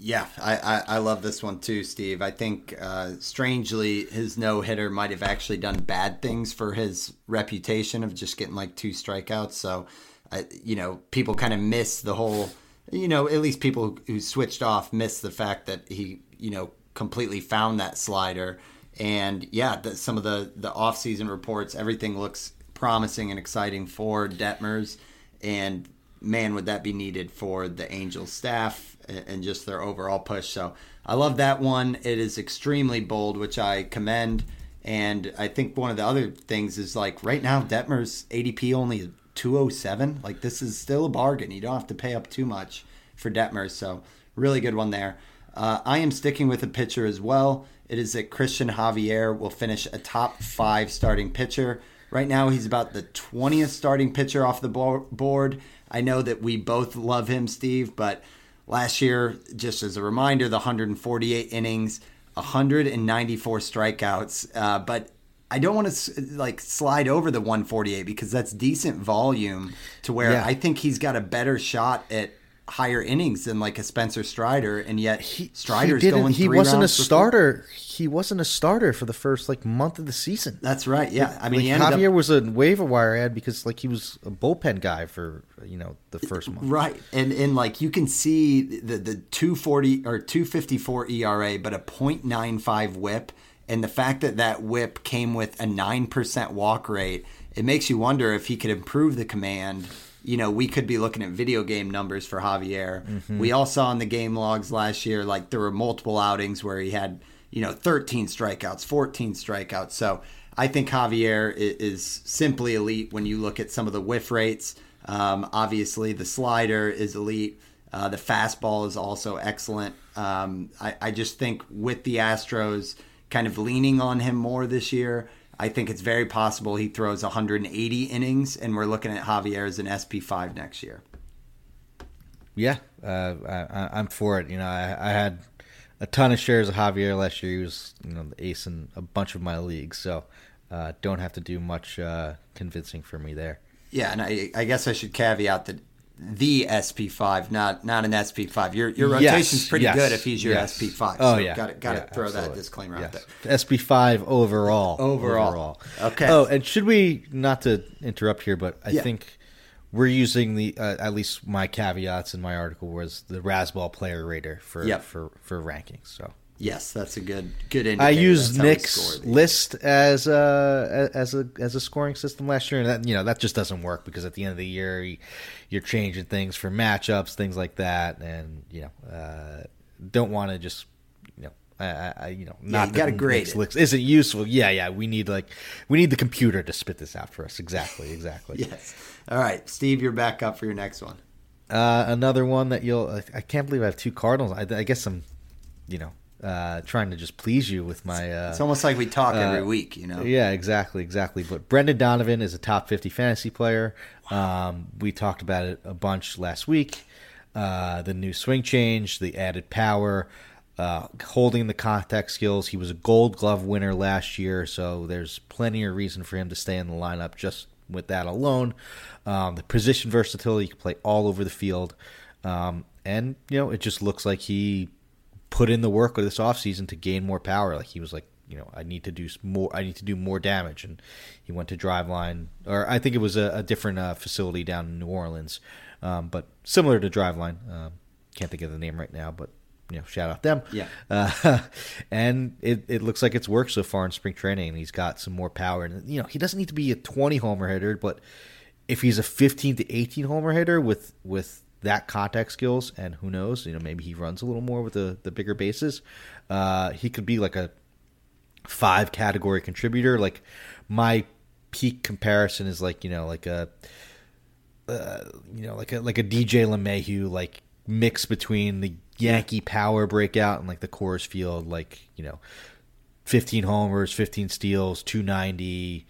Yeah, I, I, I love this one too, Steve. I think, uh, strangely, his no hitter might have actually done bad things for his reputation of just getting like two strikeouts. So, uh, you know, people kind of miss the whole, you know, at least people who, switched off miss the fact that he, you know, completely found that slider. And yeah, the, some of the, the offseason reports, everything looks promising and exciting for Detmers. And man, would that be needed for the Angels staff and just their overall push. So I love that one. It is extremely bold, which I commend. And I think one of the other things is like right now, Detmer's ADP only 207. Like this is still a bargain. You don't have to pay up too much for Detmer. So really good one there. Uh, I am sticking with a pitcher as well. It is that Cristian Javier will finish a top five starting pitcher. Right now, he's about the 20th starting pitcher off the board. I know that we both love him, Steve, but last year, just as a reminder, the 148 innings, 194 strikeouts. Uh, but I don't want to like slide over the 148 because that's decent volume to where Yeah. I think he's got a better shot at higher innings than like a Spencer Strider, and yet he, Strider's he going. He three wasn't a starter. He wasn't a starter for the first like month of the season. That's right. Yeah, I mean, Like, Javier up, was a waiver wire ad because like he was a bullpen guy for you know the first month. Right. And and like you can see the the 240 or 254 ERA but a .95 whip and the fact that that whip came with a 9% walk rate, it makes you wonder if he could improve the command. You know, we could be looking at video game numbers for Javier. We all saw in the game logs last year like there were multiple outings where he had, you know, 13 strikeouts, 14 strikeouts. So, I think Javier is simply elite when you look at some of the whiff rates. Um, obviously, the slider is elite. Uh, the fastball is also excellent. Um, I, I just think with the Astros kind of leaning on him more this year, I think it's very possible he throws 180 innings, and we're looking at Javier as an SP5 next year. Yeah, uh, I, I'm for it. You know, I, I had a ton of shares of Javier last year. He was you know the ace in a bunch of my leagues, so uh, don't have to do much uh, convincing for me there. Yeah, and I, I guess I should caveat that the SP5, not not an SP5. Your your Yes, rotation's pretty yes, good if he's your yes. SP5. Oh so yeah, got to got to Yeah, throw that absolutely. disclaimer out there. SP5 overall. Overall. Okay. Oh, and should we not to interrupt here, but I Yeah. think we're using the uh, at least my caveats in my article was the Razzball player rater for Yep. for for rankings. So Yes, that's a good good indicator. I used Nick's list as a as a as a scoring system last year, and that you know that just doesn't work because at the end of the year you, you're changing things for matchups, things like that, and you know uh, don't want to just you know. I, I, you know, not you gotta grade it. isn't useful. Yeah, yeah, we need like we need the computer to spit this out for us. Exactly, exactly. Yes. All right, Steve, you're back up for your next one. Uh, another one that you'll I, I can't believe I have two Cardinals. I, I guess I'm, you know, uh, trying to just please you with my. Uh, It's almost like we talk every uh, week, you know. yeah, exactly, exactly. But Brendan Donovan is a top 50 fantasy player. Um, we talked about it a bunch last week. Uh, the new swing change, the added power, uh, holding the contact skills. He was a gold glove winner last year, so there's plenty of reason for him to stay in the lineup just with that alone. Um, the position versatility, he can play all over the field. Um, and, you know, it just looks like he put in the work of this offseason to gain more power. Like he was like, you know, I need to do more. I need to do more damage, and he went to Driveline, or I think it was a, a different uh, facility down in New Orleans, um, but similar to Driveline. Um, can't think of the name right now, but you know, shout out them. Yeah. Uh, and it, it looks like it's worked so far in spring training. And he's got some more power, and you know, he doesn't need to be a twenty homer hitter, but if he's a fifteen to eighteen homer hitter with with that contact skills, and who knows, you know, maybe he runs a little more with the the bigger bases. Uh, he could be like a five category contributor. Like my peak comparison is like you know like a uh, you know like a like a DJ LeMahieu like mix between the Yankee power breakout and like the Coors Field like you know 15 homers, 15 steals, 290.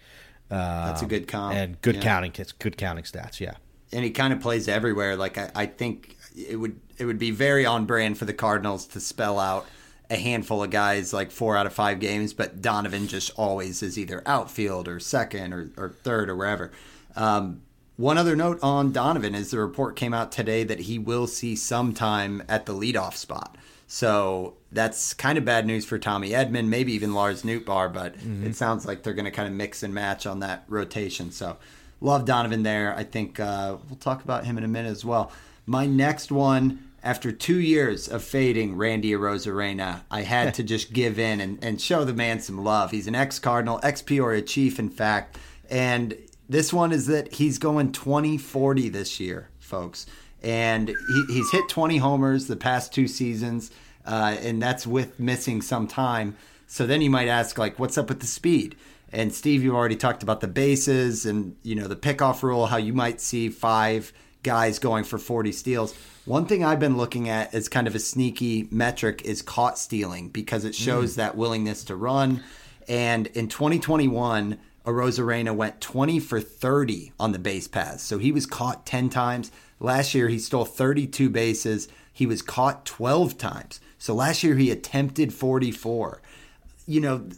Uh, That's a good comp. and good Yeah. counting kits, good counting stats. Yeah. And he kind of plays everywhere. Like I, I think it would it would be very on brand for the Cardinals to spell out a handful of guys like four out of five games, but Donovan just always is either outfield or second or, or third or wherever. Um, one other note on Donovan is the report came out today that he will see some time at the leadoff spot. So that's kind of bad news for Tommy Edman, maybe even Lars Nootbaar, but it sounds like they're going to kind of mix and match on that rotation. So love Donovan there. I think uh, we'll talk about him in a minute as well. My next one, after two years of fading Randy Arozarena, I had to just give in and, and show the man some love. He's an ex Cardinal, ex Peoria Chief, in fact. And this one is that he's going 20 40 this year, folks. And he, he's hit 20 homers the past two seasons, uh, and that's with missing some time. So then you might ask, like, what's up with the speed? And Steve, you already talked about the bases and you know the pickoff rule, how you might see five guys going for 40 steals. One thing I've been looking at as kind of a sneaky metric is caught stealing because it shows mm. that willingness to run. And in 2021, Arozarena went 20 for 30 on the base paths. So he was caught 10 times. Last year, he stole 32 bases. He was caught 12 times. So last year, he attempted 44. You know,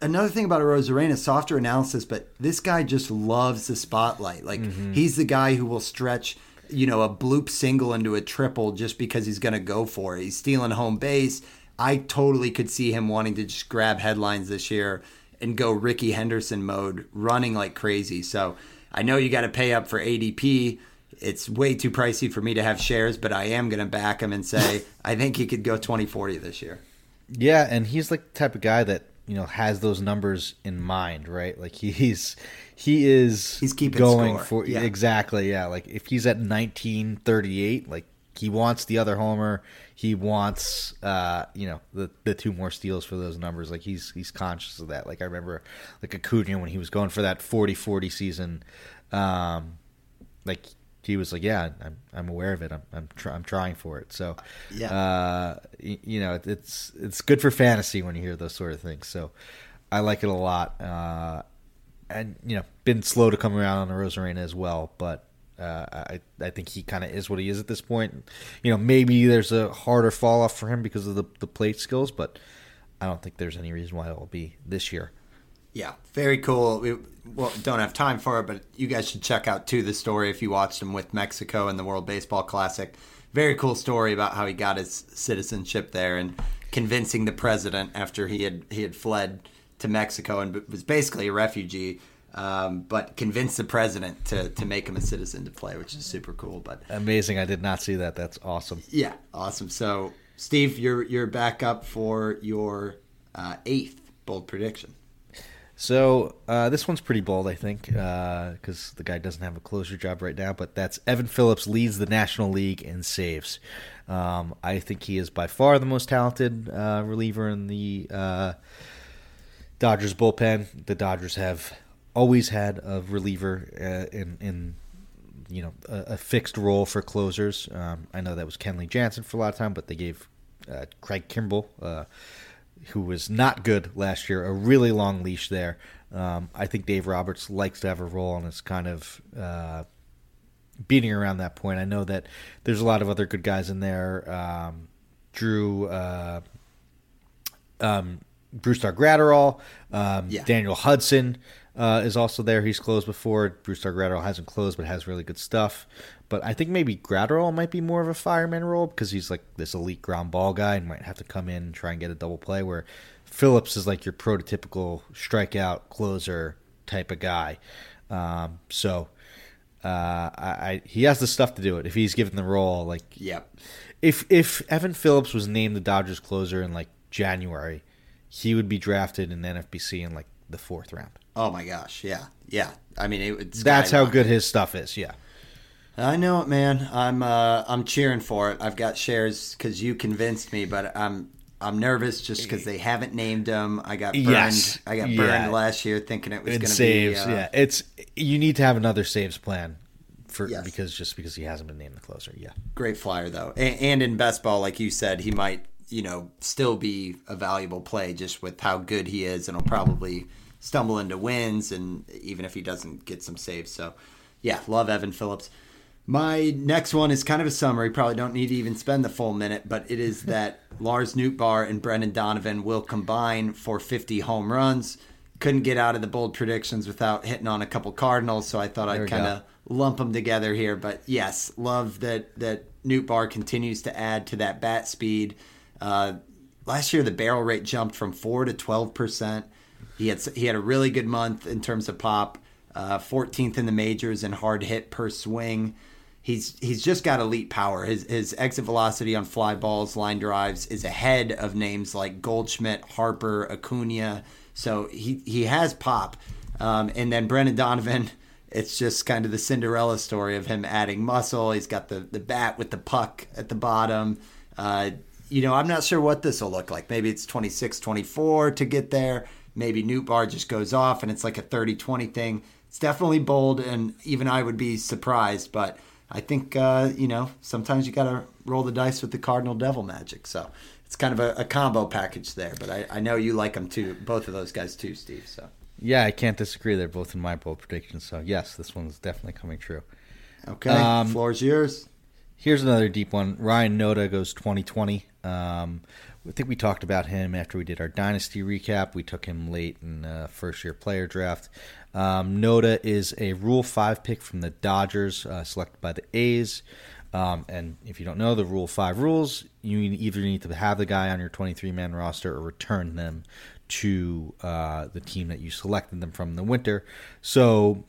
another thing about Arozarena, softer analysis, but this guy just loves the spotlight. Like mm-hmm. he's the guy who will stretch, you know, a bloop single into a triple just because he's going to go for it. He's stealing home base. I totally could see him wanting to just grab headlines this year and go Rickey Henderson mode, running like crazy. So I know you got to pay up for ADP. It's way too pricey for me to have shares, but I am going to back him and say I think he could go 2040 this year. Yeah, and he's like the type of guy that you know has those numbers in mind, right? Like he's he is He's keeping going score, for yeah. exactly, yeah. Like if he's at nineteen thirty eight, like he wants the other homer, he wants uh you know the the two more steals for those numbers. Like he's he's conscious of that. Like I remember like Acuna when he was going for that 40-40 season, um, like he was like, yeah, I'm I'm aware of it. I'm I'm, tr- I'm trying for it. So Yeah. uh, y- you know, it- it's it's good for fantasy when you hear those sort of things. So I like it a lot. Uh, and you know, been slow to come around on the Arozarena as well, but uh, I I think he kind of is what he is at this point. You know, maybe there's a harder fall off for him because of the the plate skills, but I don't think there's any reason why it will be this year. Yeah, very cool. We well, don't have time for it, but you guys should check out too the story if you watched him with Mexico in the World Baseball Classic. Very cool story about how he got his citizenship there and convincing the president after he had he had fled to Mexico and was basically a refugee, um, but convinced the president to to make him a citizen to play, which is super cool. But Amazing! I did not see that. That's awesome. yeah, awesome. So Steve, you're you're back up for your uh, eighth bold prediction. So uh, this one's pretty bold, I think, because the guy doesn't have a closer job right now. But that's Evan Phillips leads the National League in saves. Um, I think he is by far the most talented uh, reliever in the uh, Dodgers bullpen. The Dodgers have always had a reliever uh, in in you know a, a fixed role for closers. Um, I know that was Kenley Jansen for a lot of time, but they gave uh, Craig Kimbrel, uh, who was not good last year, a really long leash there. Um, I think Dave Roberts likes to have a role and is kind of uh, beating around that point. I know that there's a lot of other good guys in there. Um, Drew, uh, um, Brusdar Graterol, um, Yeah. Daniel Hudson uh, is also there. He's closed before. Brusdar Graterol hasn't closed, but has really good stuff. But I think maybe Graterol might be more of a fireman role because he's like this elite ground ball guy and might have to come in and try and get a double play. Where Phillips is like your prototypical strikeout closer type of guy. Um, so uh, I, I he has the stuff to do it if he's given the role. Like Yep. if if Evan Phillips was named the Dodgers closer in like January, he would be drafted in the NFBC in like the fourth round. Oh my gosh. Yeah. Yeah. I mean, it. That's how good his stuff is. Yeah. I know it, man. I'm uh, I'm cheering for it. I've got shares because you convinced me, but I'm I'm nervous just because they haven't named him. I got burned. Yes. I got Yeah. burned last year thinking it was going to be. Uh, yeah. It's you need to have another saves plan for Yes. because just because he hasn't been named the closer. Yeah. Great flyer though, and, and in best ball, like you said, he might you know still be a valuable play just with how good he is, and he'll probably stumble into wins, and even if he doesn't get some saves. So, yeah, love Evan Phillips. My next one is kind of a summary. Probably don't need to even spend the full minute, but it is that Lars Nootbaar and Brendan Donovan will combine for 50 home runs. Couldn't get out of the bold predictions without hitting on a couple Cardinals, so I thought There I'd kind of lump them together here. But yes, love that that Nootbaar continues to add to that bat speed. Uh, last year, the barrel rate jumped from four to twelve percent. He had he had a really good month in terms of pop. Uh, 14th in the majors in hard hit per swing. He's he's just got elite power. His his exit velocity on fly balls, line drives is ahead of names like Goldschmidt, Harper, Acuna. So he he has pop. Um, and then Brendan Donovan, it's just kind of the Cinderella story of him adding muscle. He's got the the bat with the puck at the bottom. Uh, you know, I'm not sure what this will look like. Maybe it's 26, 24 to get there. Maybe Nootbaar just goes off and it's like a 30 20 thing. It's definitely bold, and even I would be surprised. But I think, uh, you know, sometimes you got to roll the dice with the Cardinal Devil magic. So it's kind of a, a combo package there. But I, I know you like them too, both of those guys too, Steve. So, Yeah, I can't disagree. They're both in my bold predictions. So yes, this one's definitely coming true. okay, Um, floor's yours. Here's another deep one. Ryan Noda goes 2020. Um, I think we talked about him after we did our dynasty recap. We took him late in uh, first year player draft. Um, Noda is a Rule Five pick from the Dodgers, uh, selected by the A's. Um, and if you don't know the Rule Five rules, you either need to have the guy on your 23 man roster or return them to uh, the team that you selected them from in the winter. So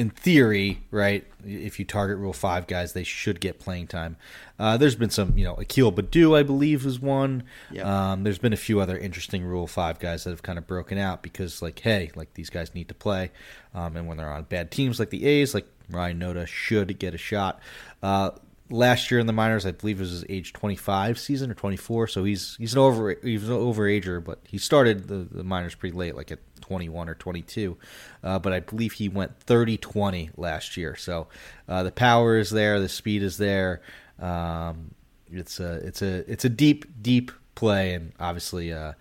in theory, right, if you target Rule Five guys, they should get playing time. Uh, there's been some, you know, Akil Baddoo, I believe, is one. Yep. Um, there's been a few other interesting Rule Five guys that have kind of broken out because, like, hey, like these guys need to play, um, and when they're on bad teams like the A's, like Ryan Noda should get a shot. Uh, last year in the minors, I believe it was his age 25 season or 24, so he's he's an over he's an overager, but he started the, the minors pretty late, like at 21 or 22. Uh, but I believe he went 30-20 last year, so uh, the power is there, the speed is there. Um, it's a it's a it's a deep deep play, and obviously, uh,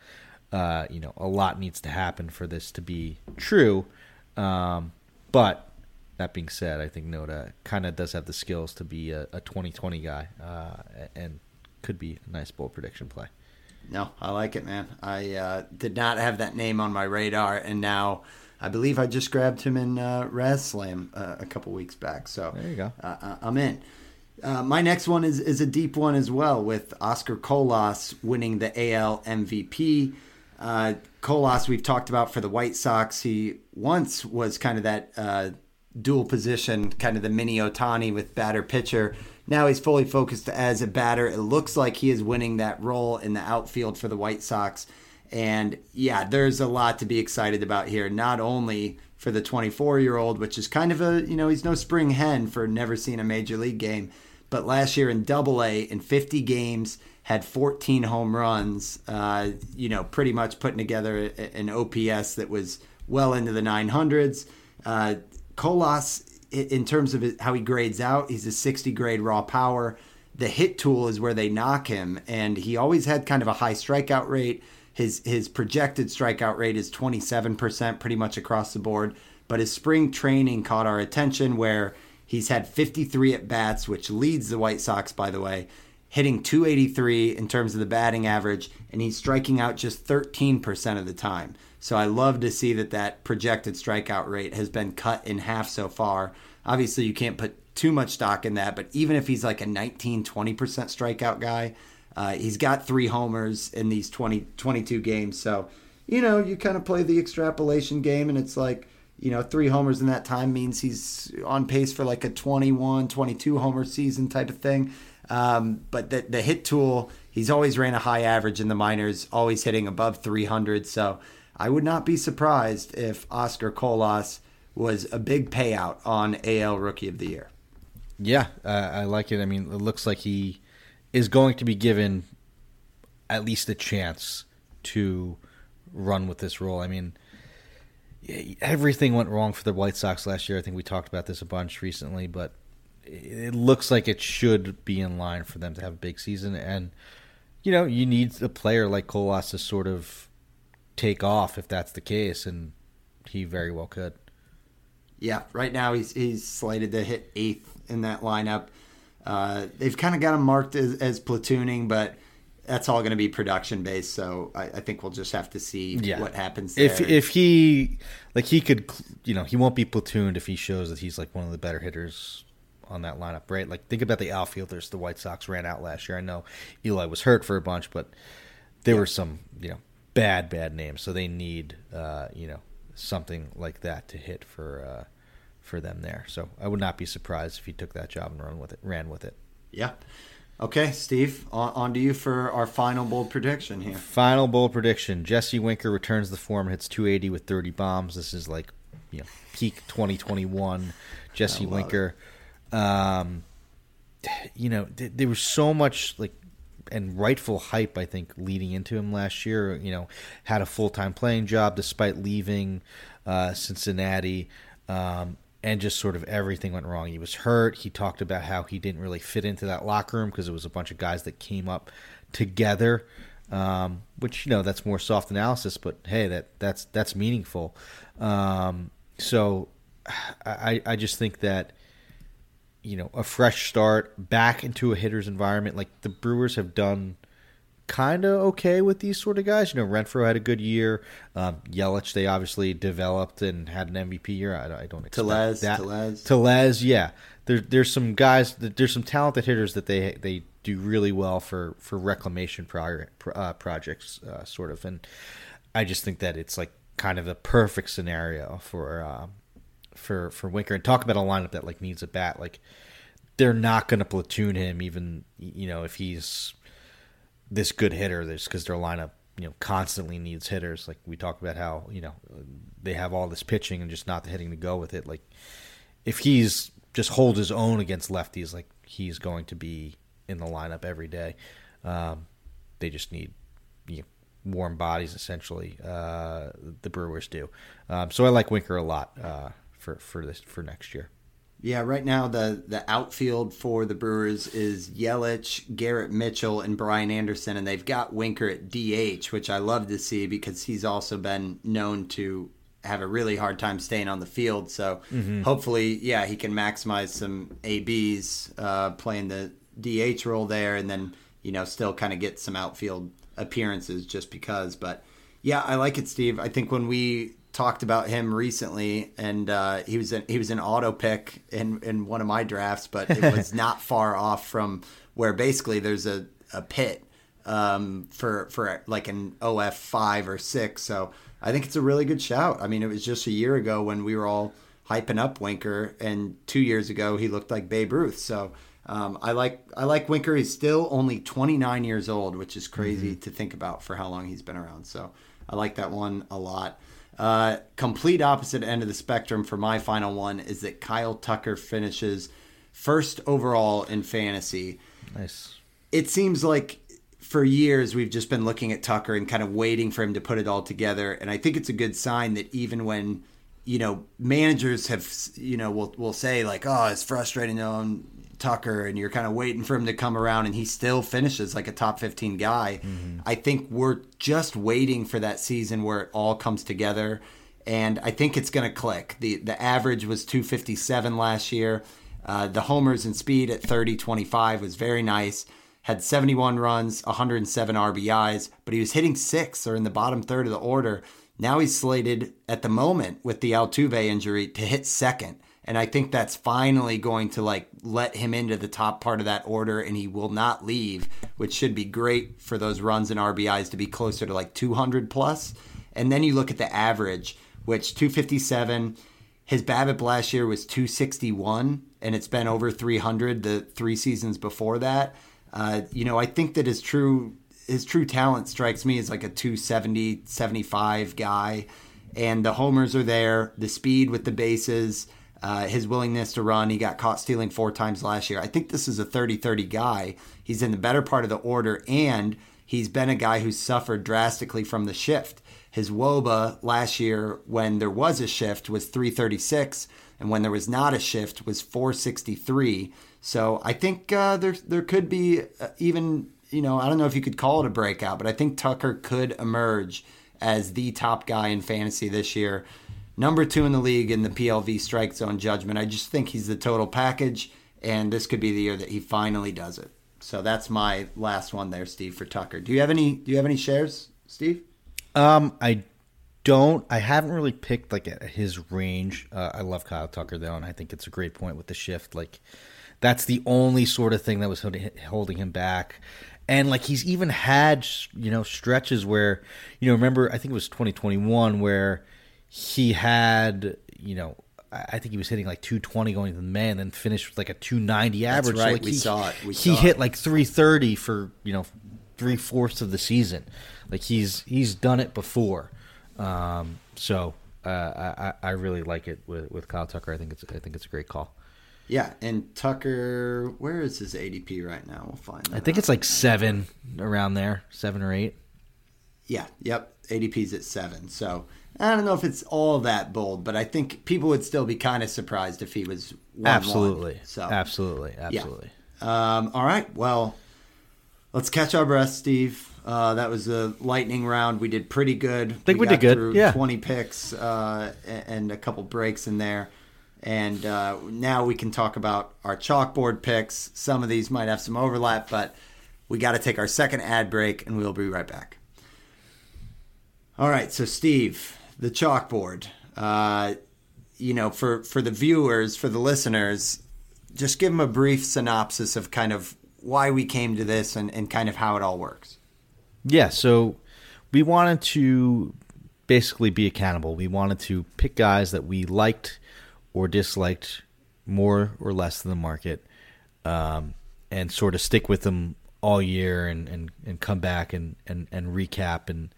uh, you know, a lot needs to happen for this to be true. Um, but that being said, I think Noda kind of does have the skills to be a, a 2020 guy uh, and could be a nice bold prediction play. No, I like it, man. I uh, did not have that name on my radar, and now I believe I just grabbed him in uh, RazzSlam uh, a couple weeks back. So There you go. Uh, I'm in. Uh, my next one is, is a deep one as well, with Oscar Colas winning the AL MVP. Uh, Colas, we've talked about for the White Sox. He once was kind of that uh, dual position, kind of the mini Ohtani with batter pitcher. Now he's fully focused as a batter. It looks like he is winning that role in the outfield for the White Sox. And yeah, there's a lot to be excited about here. Not only for the 24 year old, which is kind of a, you know, he's no spring hen for never seeing a major league game, but last year in double A, in 50 games, had 14 home runs, uh, you know, pretty much putting together an OPS that was well into the 900s. Uh, Colas, in terms of how he grades out, he's a 60 grade raw power. the hit tool is where they knock him, and he always had kind of a high strikeout rate. His his projected strikeout rate is 27%, pretty much across the board. But his spring training caught our attention, where he's had 53 at bats, which leads the White Sox, by the way, hitting 283 in terms of the batting average, and he's striking out just 13% of the time. So I love to see that that projected strikeout rate has been cut in half so far. Obviously, you can't put too much stock in that, but even if he's like a 19, 20% strikeout guy, uh, he's got three homers in these 20, 22 games. So, you know, you kind of play the extrapolation game, and it's like, you know, three homers in that time means he's on pace for like a 21, 22 homer season type of thing. Um, but the, the hit tool, he's always ran a high average in the minors, always hitting above 300. So I would not be surprised if Oscar Colas was a big payout on AL Rookie of the Year. Yeah, uh, I like it. I mean, it looks like he is going to be given at least a chance to run with this role. I mean, everything went wrong for the White Sox last year. I think we talked about this a bunch recently, but it looks like it should be in line for them to have a big season. And, you know, you need a player like Colas to sort of take off if that's the case, and he very well could. Yeah, right now he's he's slated to hit eighth in that lineup. Uh, they've kind of got him marked as, as platooning, but that's all going to be production based. So I, I, think we'll just have to see yeah. what happens. There. If if he like he could, you know, he won't be platooned if he shows that he's like one of the better hitters on that lineup, right? Like think about the outfielders the White Sox ran out last year. I know Eli was hurt for a bunch, but there yeah. were some you know bad bad names, so they need uh, you know something like that to hit for uh, for them there. So I would not be surprised if he took that job and run with it, ran with it. Yeah. Okay, Steve, on, on, to you for our final bold prediction here. Final bold prediction: Jesse Winker returns the form, hits 280 with 30 bombs. This is like, you know, peak 2021 Jesse Winker. It. Um, you know, th- there was so much like and rightful hype, I think, leading into him last year. You know, had a full time playing job despite leaving uh, Cincinnati, um, and just sort of everything went wrong. He was hurt. He talked about how he didn't really fit into that locker room because it was a bunch of guys that came up together. Um, which you know that's more soft analysis, but hey, that that's that's meaningful. Um, so I I just think that you know a fresh start back into a hitter's environment like the Brewers have done kind of okay with these sort of guys. You know, Renfroe had a good year. Um, Yelich, they obviously developed and had an MVP year. I, I don't expect Tellez, that. Tellez, Tellez, yeah. There, there's some guys. There's some talented hitters that they they do really well for for reclamation pro, uh, projects, uh, sort of. And I just think that it's like kind of the perfect scenario for um, for for Winker and talk about a lineup that like needs a bat. Like they're not going to platoon him, even you know if he's this good hitter. There's because their lineup you know constantly needs hitters. Like we talk about how you know they have all this pitching and just not the hitting to go with it. Like if he's just hold his own against lefties, like he's going to be in the lineup every day. Um, they just need you know, warm bodies essentially. Uh, the Brewers do. Um, so I like Winker a lot. Uh, for for this for next year. Yeah, right now the the outfield for the Brewers is Yelich, Garrett Mitchell, and Brian Anderson, and they've got Winker at DH, which I love to see because he's also been known to have a really hard time staying on the field. So mm-hmm. hopefully, yeah, he can maximize some ABs uh, playing the DH role there, and then you know still kind of get some outfield appearances just because. But yeah, I like it, Steve. I think when we talked about him recently, and uh, he was an, he was an auto pick in in one of my drafts, but it was not far off from where basically there's a a pit um, for for like an OF five or six. So I think it's a really good shout. I mean, it was just a year ago when we were all hyping up Winker, and two years ago he looked like Babe Ruth. So. Um, I like I like Winker. He's still only 29 years old, which is crazy mm-hmm. to think about for how long he's been around. So I like that one a lot. Uh, complete opposite end of the spectrum for my final one is that Kyle Tucker finishes first overall in fantasy. Nice. It seems like for years we've just been looking at Tucker and kind of waiting for him to put it all together. And I think it's a good sign that even when you know managers have you know will will say like, oh, it's frustrating. You know, Tucker and you're kind of waiting for him to come around and he still finishes like a top 15 guy. Mm-hmm. I think we're just waiting for that season where it all comes together and I think it's going to click. The the average was 257 last year. Uh, the homers and speed at 30 25 was very nice. Had 71 runs, 107 RBIs, but he was hitting sixth or in the bottom third of the order. Now he's slated at the moment with the Altuve injury to hit second. And I think that's finally going to like let him into the top part of that order and he will not leave, which should be great for those runs and RBIs to be closer to like 200 plus. And then you look at the average, which 257, his BABIP last year was 261 and it's been over 300 the three seasons before that. Uh, you know, I think that his true his true talent strikes me as like a 270 75 guy and the homers are there, the speed with the bases, uh, his willingness to run. He got caught stealing four times last year. I think this is a 30 30 guy. He's in the better part of the order, and he's been a guy who's suffered drastically from the shift. His Woba last year, when there was a shift, was 336, and when there was not a shift, was 463. So I think uh, there there could be uh, even you know I don't know if you could call it a breakout, but I think Tucker could emerge as the top guy in fantasy this year. Number two in the league in the PLV strike zone judgment. I just think he's the total package, and this could be the year that he finally does it. So that's my last one there, Steve, for Tucker. Do you have any? Do you have any shares, Steve? Um, I don't. I haven't really picked like his range. Uh, I love Kyle Tucker though, and I think it's a great point with the shift. Like, that's the only sort of thing that was holding him back and like he's even had you know stretches where you know remember I think it was 2021 where he had you know I think he was hitting like 220 going to the man, and then finished with like a 290 average. That's right, so like we he, saw it. We he hit it. like 330 for you know three fourths of the season. Like he's he's done it before. Um, so uh, I I really like it with with Kyle Tucker. I think it's I think it's a great call. Yeah, and Tucker, where is his ADP right now? We'll find. I think out. it's like seven around there, seven or eight. Yeah, yep. ADP's at seven. So I don't know if it's all that bold, but I think people would still be kind of surprised if he was absolutely. So absolutely, absolutely. Yeah. Um, all right. Well, let's catch our breath, Steve. Uh, that was a lightning round. We did pretty good. I think we, we did good. Yeah, twenty picks uh, and a couple breaks in there. And uh, now we can talk about our chalkboard picks. Some of these might have some overlap, but we got to take our second ad break and we'll be right back. All right, so Steve, the chalkboard. Uh, you know, for, for the viewers, for the listeners, just give them a brief synopsis of kind of why we came to this and, and kind of how it all works. Yeah, so we wanted to basically be accountable. We wanted to pick guys that we liked or disliked more or less than the market, um, and sort of stick with them all year and, and, and come back and, and, and recap and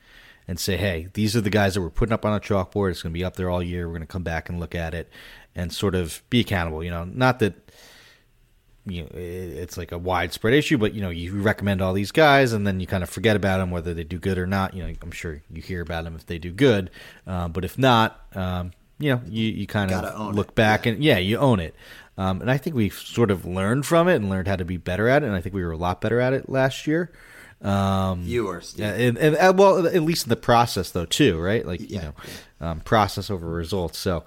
and say, hey, these are the guys that we're putting up on a chalkboard. It's going to be up there all year. We're going to come back and look at it and sort of be accountable. You know, not that you know it's like a widespread issue, but you know you recommend all these guys and then you kind of forget about them whether they do good or not. You know, I'm sure you hear about them if they do good, uh, but if not, um, you know, you, you kind of look it. back yeah. and yeah, you own it. Um, and I think we've sort of learned from it and learned how to be better at it. And I think we were a lot better at it last year. Um, you were, Steve. Yeah, and, and, and, well, at least in the process though, too, right? Like, you know, um, process over results. So,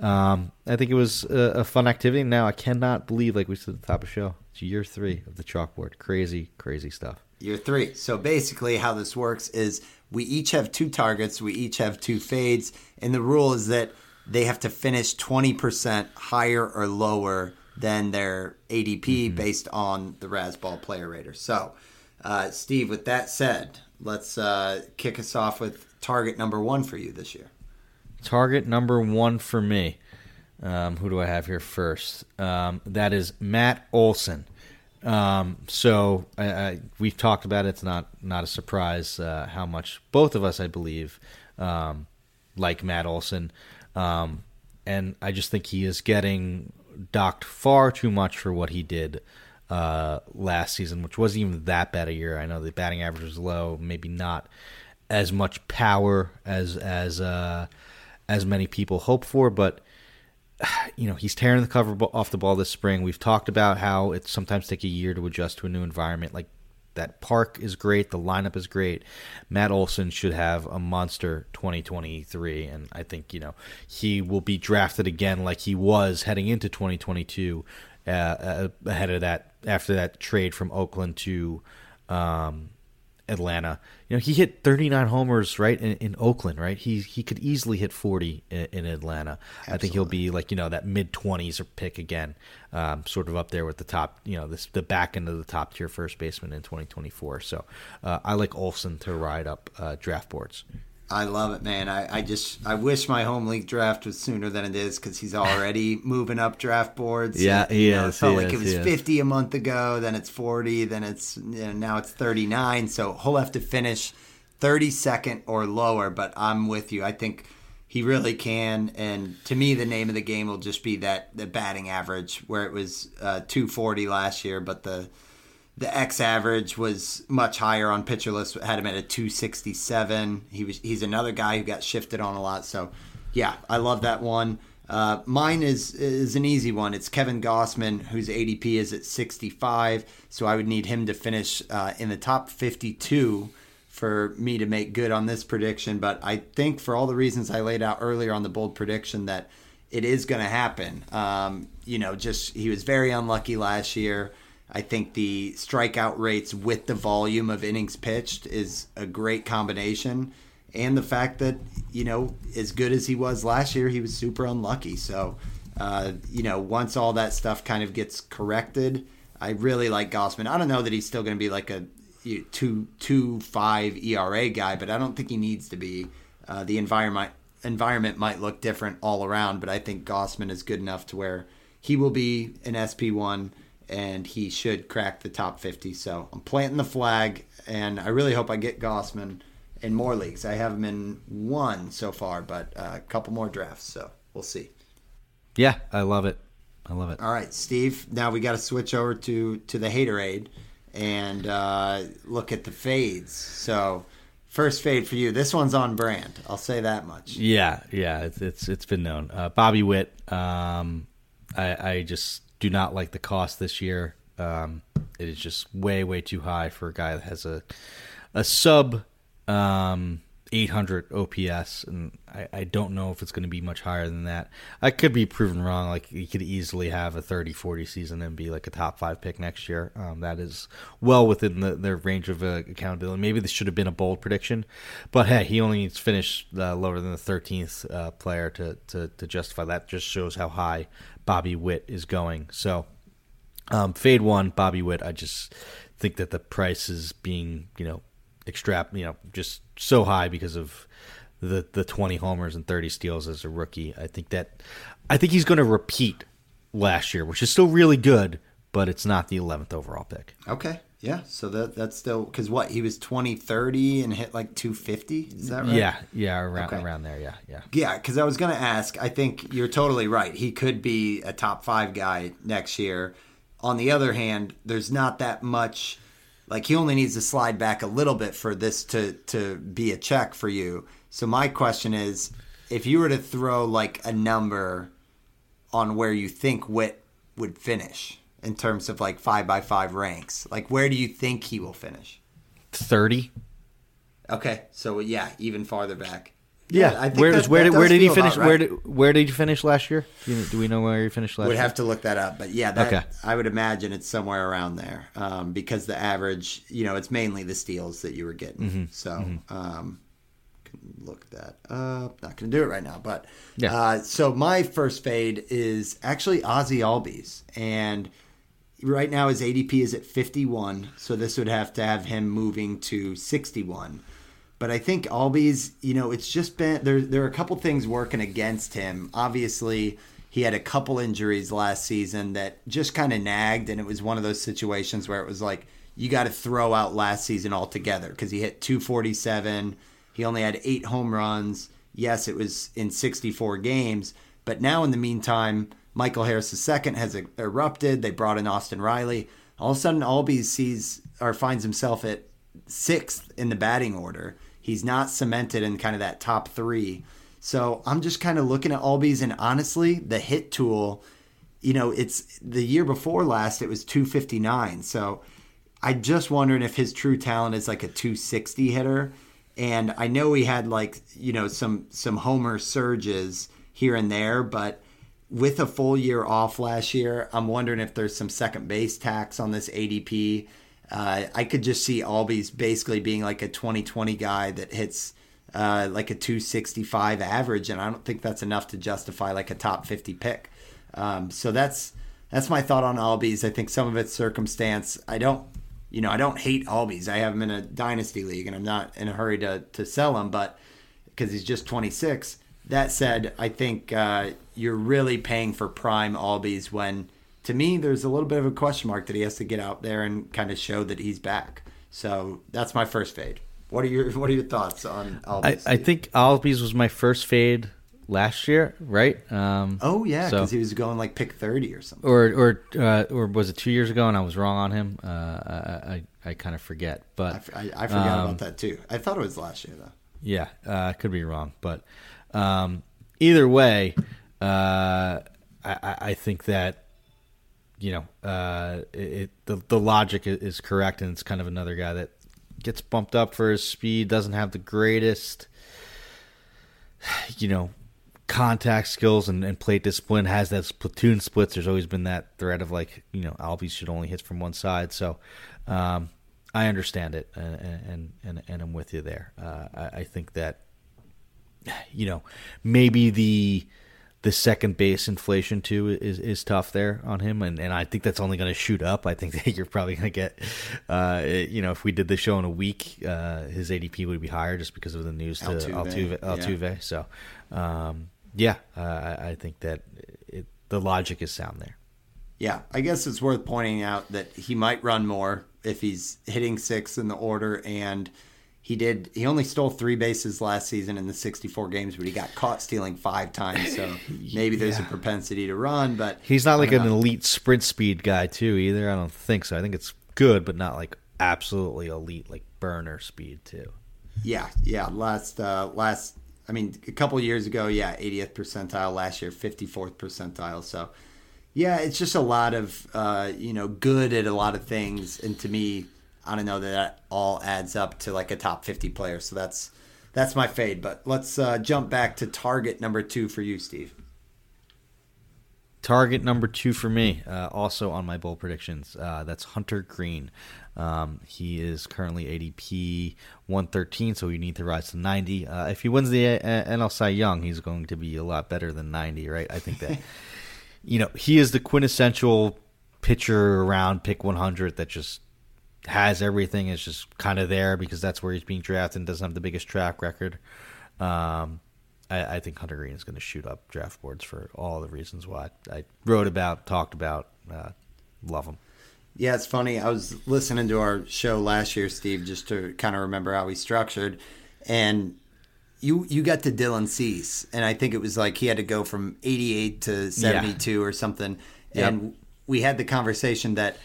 um, I think it was a, a fun activity. Now I cannot believe, like we said at the top of the show, it's year three of the chalkboard. Crazy, crazy stuff. Year three. So basically, how this works is we each have two targets, we each have two fades, and the rule is that they have to finish 20% higher or lower than their ADP Mm-hmm. based on the Razzball player rater. So, uh, Steve, with that said, let's uh, kick us off with target number one for you this year. Target number one for me. Um, who do I have here first? Um, that is Matt Olson. Um, so I, I, we've talked about it. It's not not a surprise uh, how much both of us, I believe, um, like Matt Olson, um, and I just think he is getting docked far too much for what he did uh, last season, which wasn't even that bad a year. I know the batting average was low, maybe not as much power as as uh, as many people hope for, but you know, he's tearing the cover off the ball this spring. We've talked about how it sometimes take a year to adjust to a new environment. Like that park is great, the lineup is great. Matt Olson should have a monster 2023, and I think you know he will be drafted again like he was heading into 2022, uh, uh, ahead of that after that trade from Oakland to um, Atlanta. You know, he hit 39 homers right in, in Oakland, right? He he could easily hit 40 in, in Atlanta. Absolutely. I think he'll be like you know that mid 20s or pick again, um, sort of up there with the top, you know, this the back end of the top tier first baseman in 2024. So uh, I like Olson to ride up uh, draft boards. I love it, man. I, I just I wish my home league draft was sooner than it is because he's already moving up draft boards. Yeah, and, he know, is. It felt he like is, it was fifty a month ago, then it's forty, then it's you know, now it's thirty nine. So he'll have to finish thirty second or lower. But I'm with you. I think he really can. And to me, the name of the game will just be that the batting average, where it was uh, two forty last year, but the the X average was much higher on pitcher list. Had him at a 267. He was he's another guy who got shifted on a lot. So yeah, I love that one. Uh, mine is is an easy one. It's Kevin Gausman, whose ADP is at 65. So I would need him to finish uh, in the top 52 for me to make good on this prediction. But I think for all the reasons I laid out earlier on the bold prediction that it is going to happen. Um, you know, just he was very unlucky last year. I think the strikeout rates with the volume of innings pitched is a great combination. And the fact that, you know, as good as he was last year, he was super unlucky. So, uh, you know, once all that stuff kind of gets corrected, I really like Gausman. I don't know that he's still going to be like a two two five ERA guy, but I don't think he needs to be. Uh, the environment environment might look different all around, but I think Gausman is good enough to where he will be an SP one and he should crack the top 50. So I'm planting the flag, and I really hope I get Gausman in more leagues. I have him in one so far, but uh, a couple more drafts, so we'll see. Yeah, I love it. I love it. All right, Steve. Now we got to switch over to to the haterade and uh, look at the fades. So. First fade for you. This one's on brand. I'll say that much. Yeah, yeah, it's it's, it's been known. Uh, Bobby Witt. Um, I, I just do not like the cost this year. Um, it is just way way too high for a guy that has a a sub um, 800 OPS, and I, I don't know if it's going to be much higher than that. I could be proven wrong. Like he could easily have a 30-40 season and be like a top five pick next year. Um, that is well within the, their range of uh, accountability. Maybe this should have been a bold prediction, but hey, he only needs to finish uh, lower than the 13th uh, player to, to to justify that. Just shows how high Bobby Witt is going. So, um, fade one, Bobby Witt. I just think that the price is being, you know, extract, you know, just so high because of the the 20 homers and 30 steals as a rookie. I think that I think he's going to repeat last year, which is still really good, but it's not the 11th overall pick. Okay. Yeah, so that that's still because what he was twenty thirty and hit like two fifty. Is that right? Yeah, yeah, around Okay. around there. Yeah, yeah. Yeah, because I was going to ask. I think you're totally right. He could be a top five guy next year. On the other hand, there's not that much. Like he only needs to slide back a little bit for this to to be a check for you. So my question is, if you were to throw like a number on where you think Witt would finish in terms of like five by five ranks, like where do you think he will finish? 30. Okay, so yeah, even farther back. Yeah, I think where that- where that did where did he finish? right. Where did where did he finish last year? Do, we know where he finished last year? We Would year? have to look that up, but yeah, that, Okay. I would imagine it's somewhere around there um, because the average, you know, it's mainly the steals that you were getting. Mm-hmm. So, um, can look that up. Not going to do it right now, but Yeah. uh, so my first fade is actually Ozzie Albies, and right now his ADP is at 51, so this would have to have him moving to 61. But I think Albies, you know, it's just been there. There are a couple things working against him. Obviously, he had a couple injuries last season that just kind of nagged, and it was one of those situations where it was like you got to throw out last season altogether because he hit 247. He only had eight home runs. Yes, it was in 64 games, but now in the meantime, Michael Harris II has e- erupted. They brought in Austin Riley. All of a sudden, Albies sees or finds himself at sixth in the batting order. He's not cemented in kind of that top three. So I'm just kind of looking at Albies, and honestly, the hit tool, you know, it's the year before last, it was 259. So I'm just wondering if his true talent is like a 260 hitter. And I know he had like, you know, some some homer surges here and there, but with a full year off last year, I'm wondering if there's some second base tax on this ADP. Uh, I could just see Albies basically being like a 2020 guy that hits uh, like a 265 average, and I don't think that's enough to justify like a top 50 pick. Um, so that's that's my thought on Albies. I think some of it's circumstance. I don't, you know, I don't hate Albies. I have him in a dynasty league, and I'm not in a hurry to to sell him, but because he's just 26. That said, I think uh, you're really paying for prime Albies when, to me, there's a little bit of a question mark that he has to get out there and kind of show that he's back. So that's my first fade. What are your What are your thoughts on Albies? I, I think Albies was my first fade last year, right? Um, oh yeah, so- because he was going like pick thirty or something. or or uh, or was it two years ago and I was wrong on him? Uh, I I, I kind of forget, I, but I- I forgot um, about that too. I thought it was last year though. Yeah, uh, I could be wrong, but um, either way, uh, I, I I think that you know uh, it, the the logic is correct, and it's kind of another guy that gets bumped up for his speed, doesn't have the greatest, you know, contact skills and, and plate discipline. Has that platoon splits. There's always been that threat of like you know Albies should only hit from one side, so. Um, I understand it, and and and, I'm with you there. Uh, I, I think that you know maybe the the second base inflation too is is tough there on him, and, and I think that's only going to shoot up. I think that you're probably going to get, uh, you know, if we did the show in a week, uh, his ADP would be higher just because of the news to Altuve, Altuve. Altuve. So, um, yeah, uh, I I think that it, the logic is sound there. Yeah, I guess it's worth pointing out that he might run more if he's hitting six in the order, and he did. He only stole three bases last season in the 64 games, but he got caught stealing five times. So maybe there's a propensity to run, but He's not like an know. elite sprint speed guy too either. I don't think so. I think it's good, but not like absolutely elite like burner speed too. Yeah, yeah. Last, uh, last. I mean, a couple years ago, yeah, 80th percentile. Last year, 54th percentile. So, yeah, it's just a lot of, uh, you know, good at a lot of things. And to me, I don't know that that all adds up to like a top 50 player. So that's that's my fade. But let's uh, jump back to target number two for you, Steve. Target number two for me, uh, also on my bold predictions. Uh, that's Hunter Greene. Um, he is currently ADP 113, so we need to rise to 90. Uh, if he wins the uh, NL Cy Young, he's going to be a lot better than 90, right? I think that, you know, he is the quintessential pitcher around pick 100 that just has everything. Is just kind of there because that's where he's being drafted and doesn't have the biggest track record. Um, I, I think Hunter Greene is going to shoot up draft boards for all the reasons why I wrote about, talked about. Uh, love him. Yeah, it's funny. I was listening to our show last year, Steve, just to kind of remember how we structured, and you you got to Dylan Cease, and I think it was like he had to go from 88 to 72 or something, and we had the conversation that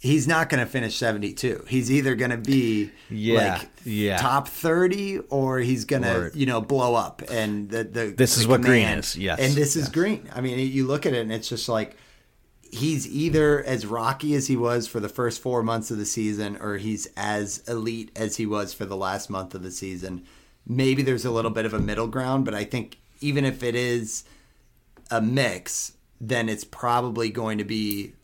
he's not going to finish 72. He's either going to be Yeah, like yeah. top 30 or he's going to, you know, blow up and the the This the is what Greene is, yes, And this is yes. Greene. I mean, you look at it and it's just like he's either as rocky as he was for the first four months of the season or he's as elite as he was for the last month of the season. Maybe there's a little bit of a middle ground, but I think even if it is a mix, then it's probably going to be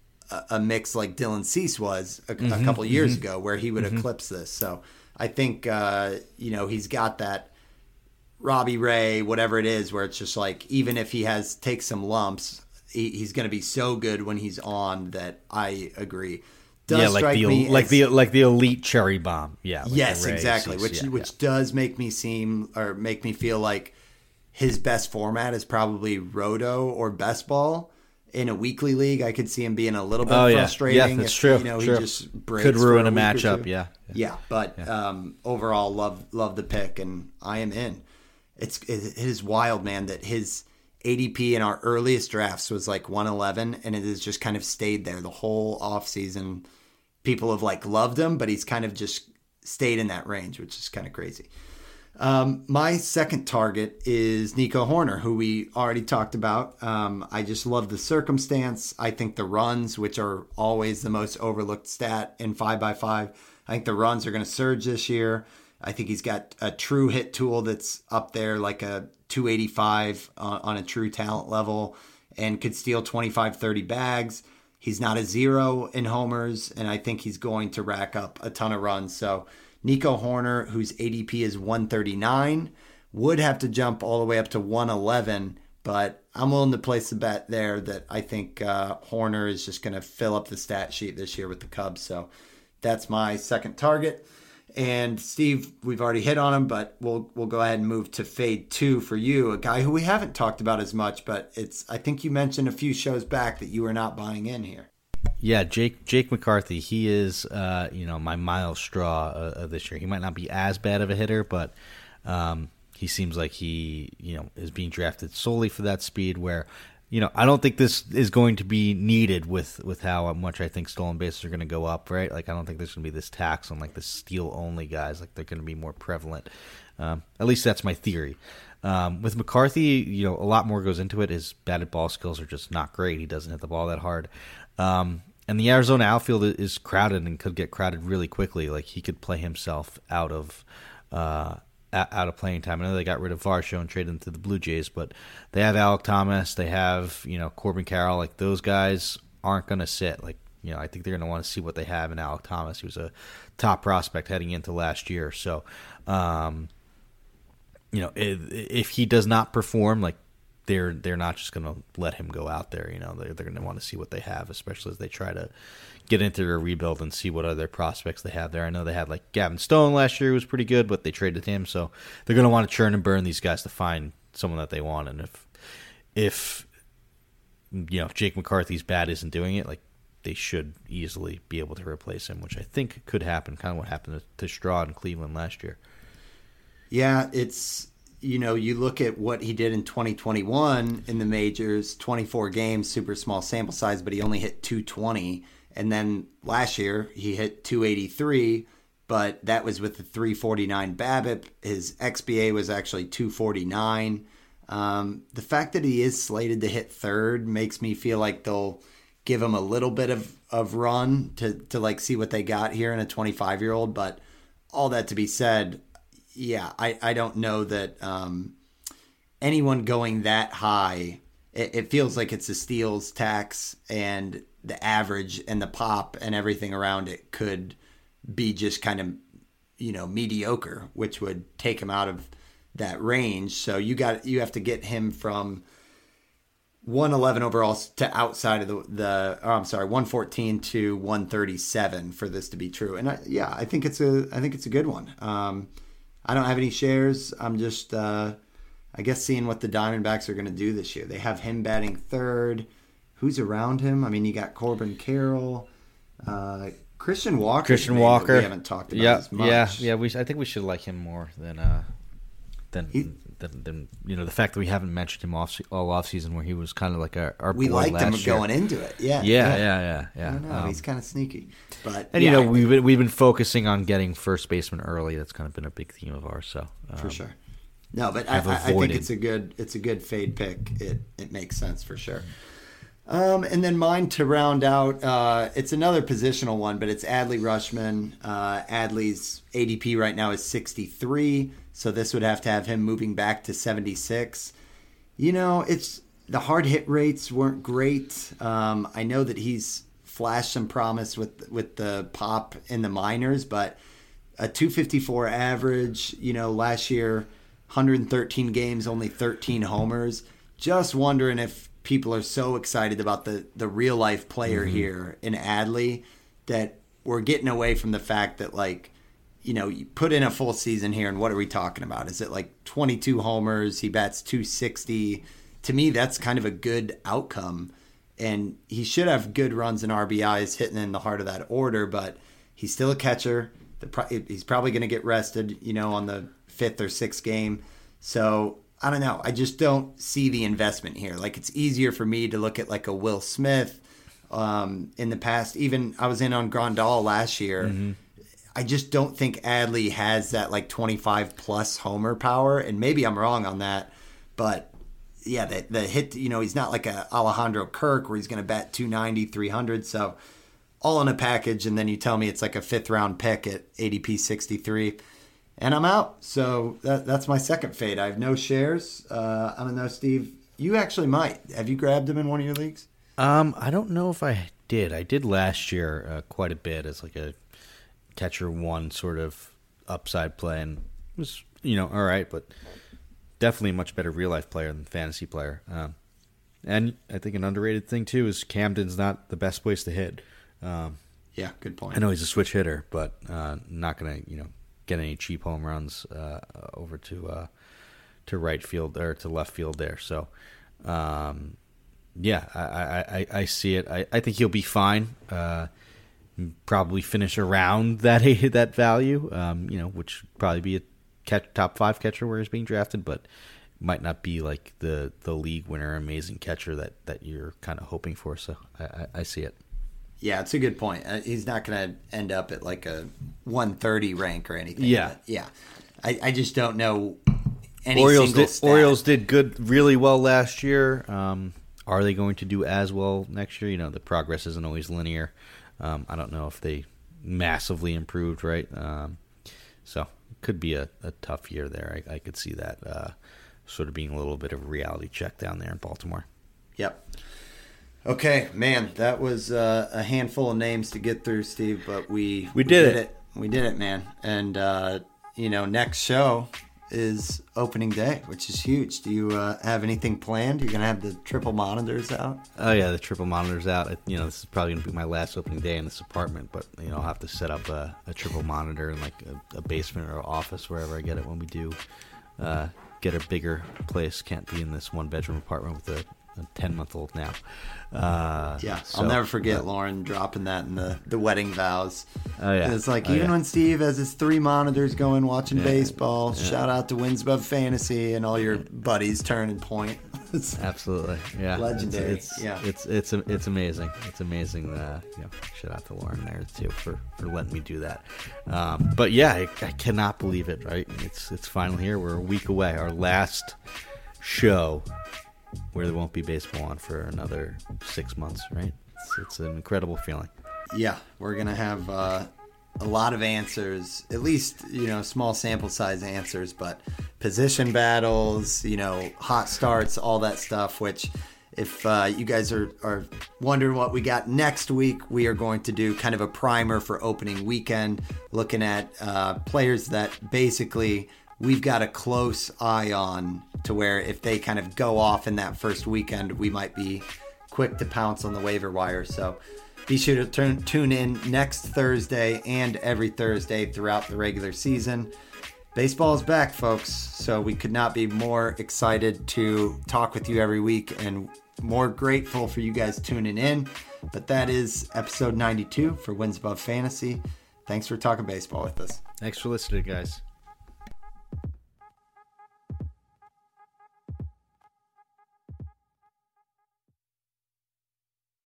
a, mix like Dylan Cease was a, a mm-hmm, couple years mm-hmm. ago, where he would mm-hmm. eclipse this. So I think uh, you know he's got that Robbie Ray, whatever it is, where it's just like even if he has takes some lumps, he, he's going to be so good when he's on that I agree. Does yeah, like the like as- the like the elite cherry bomb. Yeah. like yes, Ray exactly. Cease, Which yeah, which does make me seem or make me feel like his best format is probably Roto or Best Ball. In a weekly league, I could see him being a little bit Oh, yeah. frustrating. Yeah, that's if, true, You know, true. he just Could ruin a week matchup, two. yeah. Yeah, but Um, overall, love love the pick, and I am in. It's it, it is wild, man. That his ADP in our earliest drafts was like 111, and it has just kind of stayed there the whole offseason. People have like loved him, but he's kind of just stayed in that range, which is kind of crazy. Um, my second target is Nico Hoerner, who we already talked about. Um, I just love the circumstance. I think the runs, which are always the most overlooked stat in 5x5, I think the runs are going to surge this year. I think he's got a true hit tool that's up there, like a 285 on, on a true talent level, and could steal 25, 30 bags. He's not a zero in homers, and I think he's going to rack up a ton of runs. So, Nico Hoerner, whose ADP is 139, would have to jump all the way up to 111, but I'm willing to place the bet there that I think uh, Hoerner is just going to fill up the stat sheet this year with the Cubs. So that's my second target. And Steve, we've already hit on him, but we'll we'll go ahead and move to fade two for you, a guy who we haven't talked about as much, but it's I think you mentioned a few shows back that you were not buying in here. Yeah, Jake Jake McCarthy. He is, uh, you know, my Myles Straw uh, this year. He might not be as bad of a hitter, but um, he seems like he, you know, is being drafted solely for that speed. Where, you know, I don't think this is going to be needed with with how much I think stolen bases are going to go up. Right? Like, I don't think there's going to be this tax on like the steal only guys. Like, they're going to be more prevalent. Um, at least that's my theory. Um, with McCarthy, you know, a lot more goes into it. His batted ball skills are just not great. He doesn't hit the ball that hard. Um, and the Arizona outfield is crowded and could get crowded really quickly. Like he could play himself out of uh, out of playing time. I know they got rid of Varsho and traded him to the Blue Jays, but they have Alek Thomas, they have you know Corbin Carroll. Like those guys aren't going to sit. Like you know, I think they're going to want to see what they have in Alek Thomas. He was a top prospect heading into last year. So, um, you know, if, if he does not perform, like they're they're not just going to let him go out there. You know, they're, they're going to want to see what they have, especially as they try to get into their rebuild and see what other prospects they have there. I know they had like Gavin Stone last year was pretty good, but they traded him, so they're going to want to churn and burn these guys to find someone that they want. And if if you know if Jake McCarthy's bad isn't doing it, like they should easily be able to replace him, which I think could happen. Kind of what happened to, to Straw in Cleveland last year. Yeah, it's you know, you look at what he did in 2021 in the majors, 24 games, super small sample size, but he only hit 220. And then last year he hit 283, but that was with the 349 BABIP. His XBA was actually 249. Um, the fact that he is slated to hit third makes me feel like they'll give him a little bit of, of run to, to like see what they got here in a 25 year old. But all that to be said, yeah, I, I don't know that um, anyone going that high, it, it, feels like it's a steals tax and the average and the pop and everything around it could be just kind of, you know, mediocre, which would take him out of that range. So you got, you have to get him from 111 overall to outside of the, the oh, I'm sorry, 114 to 137 for this to be true. And I, yeah, I think it's a, I think it's a good one. Um, I don't have any shares. I'm just, uh, I guess, seeing what the Diamondbacks are going to do this year. They have him batting third. Who's around him? I mean, you got Corbin Carroll, uh, Christian Walker. Christian Walker. We haven't talked about yeah, as much. Yeah, yeah. We, I think we should like him more than uh, than, he, than, than you know the fact that we haven't mentioned him off all off season where he was kind of like our, our we liked him year. going into it. Yeah, yeah, yeah, yeah. yeah, yeah. I don't know. Um, he's kind of sneaky, but and yeah, you know we've been, we've been focusing on getting first baseman early. That's kind of been a big theme of ours. So um, for sure. No, but I, I, think it's a good it's a good fade pick. It it makes sense for sure. Um, and then mine to round out, uh, it's another positional one, but it's Adley Rutschman. Uh, Adley's ADP right now is 63. So this would have to have him moving back to 76. You know, it's the hard hit rates weren't great. Um, I know that he's flashed some promise with with the pop in the minors, but a 254 average, you know, last year 113 games, only 13 homers. Just wondering if people are so excited about the the real life player mm-hmm. here in Adley that we're getting away from the fact that like you know, you put in a full season here, and what are we talking about? Is it like 22 homers? He bats 260. To me, that's kind of a good outcome. And he should have good runs and RBIs hitting in the heart of that order, but he's still a catcher. he's probably going to get rested, you know, on the fifth or sixth game. So I don't know. I just don't see the investment here. Like it's easier for me to look at like a Will Smith um, in the past. Even I was in on Grandal last year. Mm-hmm I just don't think Adley has that like 25 plus homer power. And maybe I'm wrong on that, but yeah, the, the hit, you know, he's not like a Alejandro Kirk where he's going to bat 290, 300. So all in a package. And then you tell me it's like a fifth round pick at ADP 63 and I'm out. So that, that's my second fade. I have no shares. Uh, I don't know, Steve. You actually might. Have you grabbed him in one of your leagues? Um, I don't know if I did. I did last year uh, quite a bit as like a catcher one sort of upside play, and was you know all right, but definitely a much better real life player than fantasy player. Um, and I think an underrated thing too is Camden's not the best place to hit. Um, yeah, good point. I know he's a switch hitter, but uh, not going to you know get any cheap home runs uh, over to uh, to right field or to left field there. So. Um, yeah, I, I, I, see it. I, I think he'll be fine. Uh, probably finish around that that value, um, you know, which probably be a catch, top five catcher where he's being drafted, but might not be like the the league winner, amazing catcher that that you're kind of hoping for. So I, I, I see it. Yeah, it's a good point. Uh, he's not going to end up at like a 130 rank or anything. Yeah, yeah. I, I just don't know. Any Orioles did, stat. Orioles did good, really well last year. Um, are they going to do as well next year? You know, the progress isn't always linear. Um, I don't know if they massively improved, right? Um, so it could be a, a tough year there. I, I could see that uh, sort of being a little bit of a reality check down there in Baltimore. Yep. Okay, man, that was uh, a handful of names to get through, Steve, but we we, we did, did it. it. We did it, man. And uh, you know, next show is opening day, which is huge. Do you uh, have anything planned? You're gonna have the triple monitors out? Oh yeah, the triple monitors out. You know, this is probably gonna be my last opening day in this apartment, but you know, I'll have to set up a, a triple monitor in like a, a, basement or office wherever I get it when we do uh, get a bigger place. Can't be in this one bedroom apartment with a 10 month old now. Uh, yeah, so, I'll never forget Lauren dropping that in the, the wedding vows. Oh, yeah. And it's like, oh, even yeah. when Steve has his three monitors going watching Yeah. baseball, Yeah. shout out to Wins Above Fantasy and all your buddies turn and point. It's- Absolutely, yeah, Legendary, It's, it's yeah. it's it's it's amazing. It's amazing. Uh, you know, shout out to Lauren there too for, for letting me do that. Um, but yeah, I, I cannot believe it. Right, it's it's finally here. We're a week away. Our last show where there won't be baseball on for another six months. Right, it's, it's an incredible feeling. yeah, we're going to have uh, a lot of answers, at least, you know, small sample size answers, but position battles, you know, hot starts, all that stuff, which. If uh, you guys are, are wondering what we got next week, we are going to do kind of a primer for opening weekend, looking at uh, players that basically we've got a close eye on to where if they kind of go off in that first weekend, we might be quick to pounce on the waiver wire. So be sure to turn, tune in next Thursday and every Thursday throughout the regular season. Baseball is back, folks. So we could not be more excited to talk with you every week and more grateful for you guys tuning in. But that is episode 92 for Wins Above Fantasy. Thanks for talking baseball with us. Thanks for listening, guys.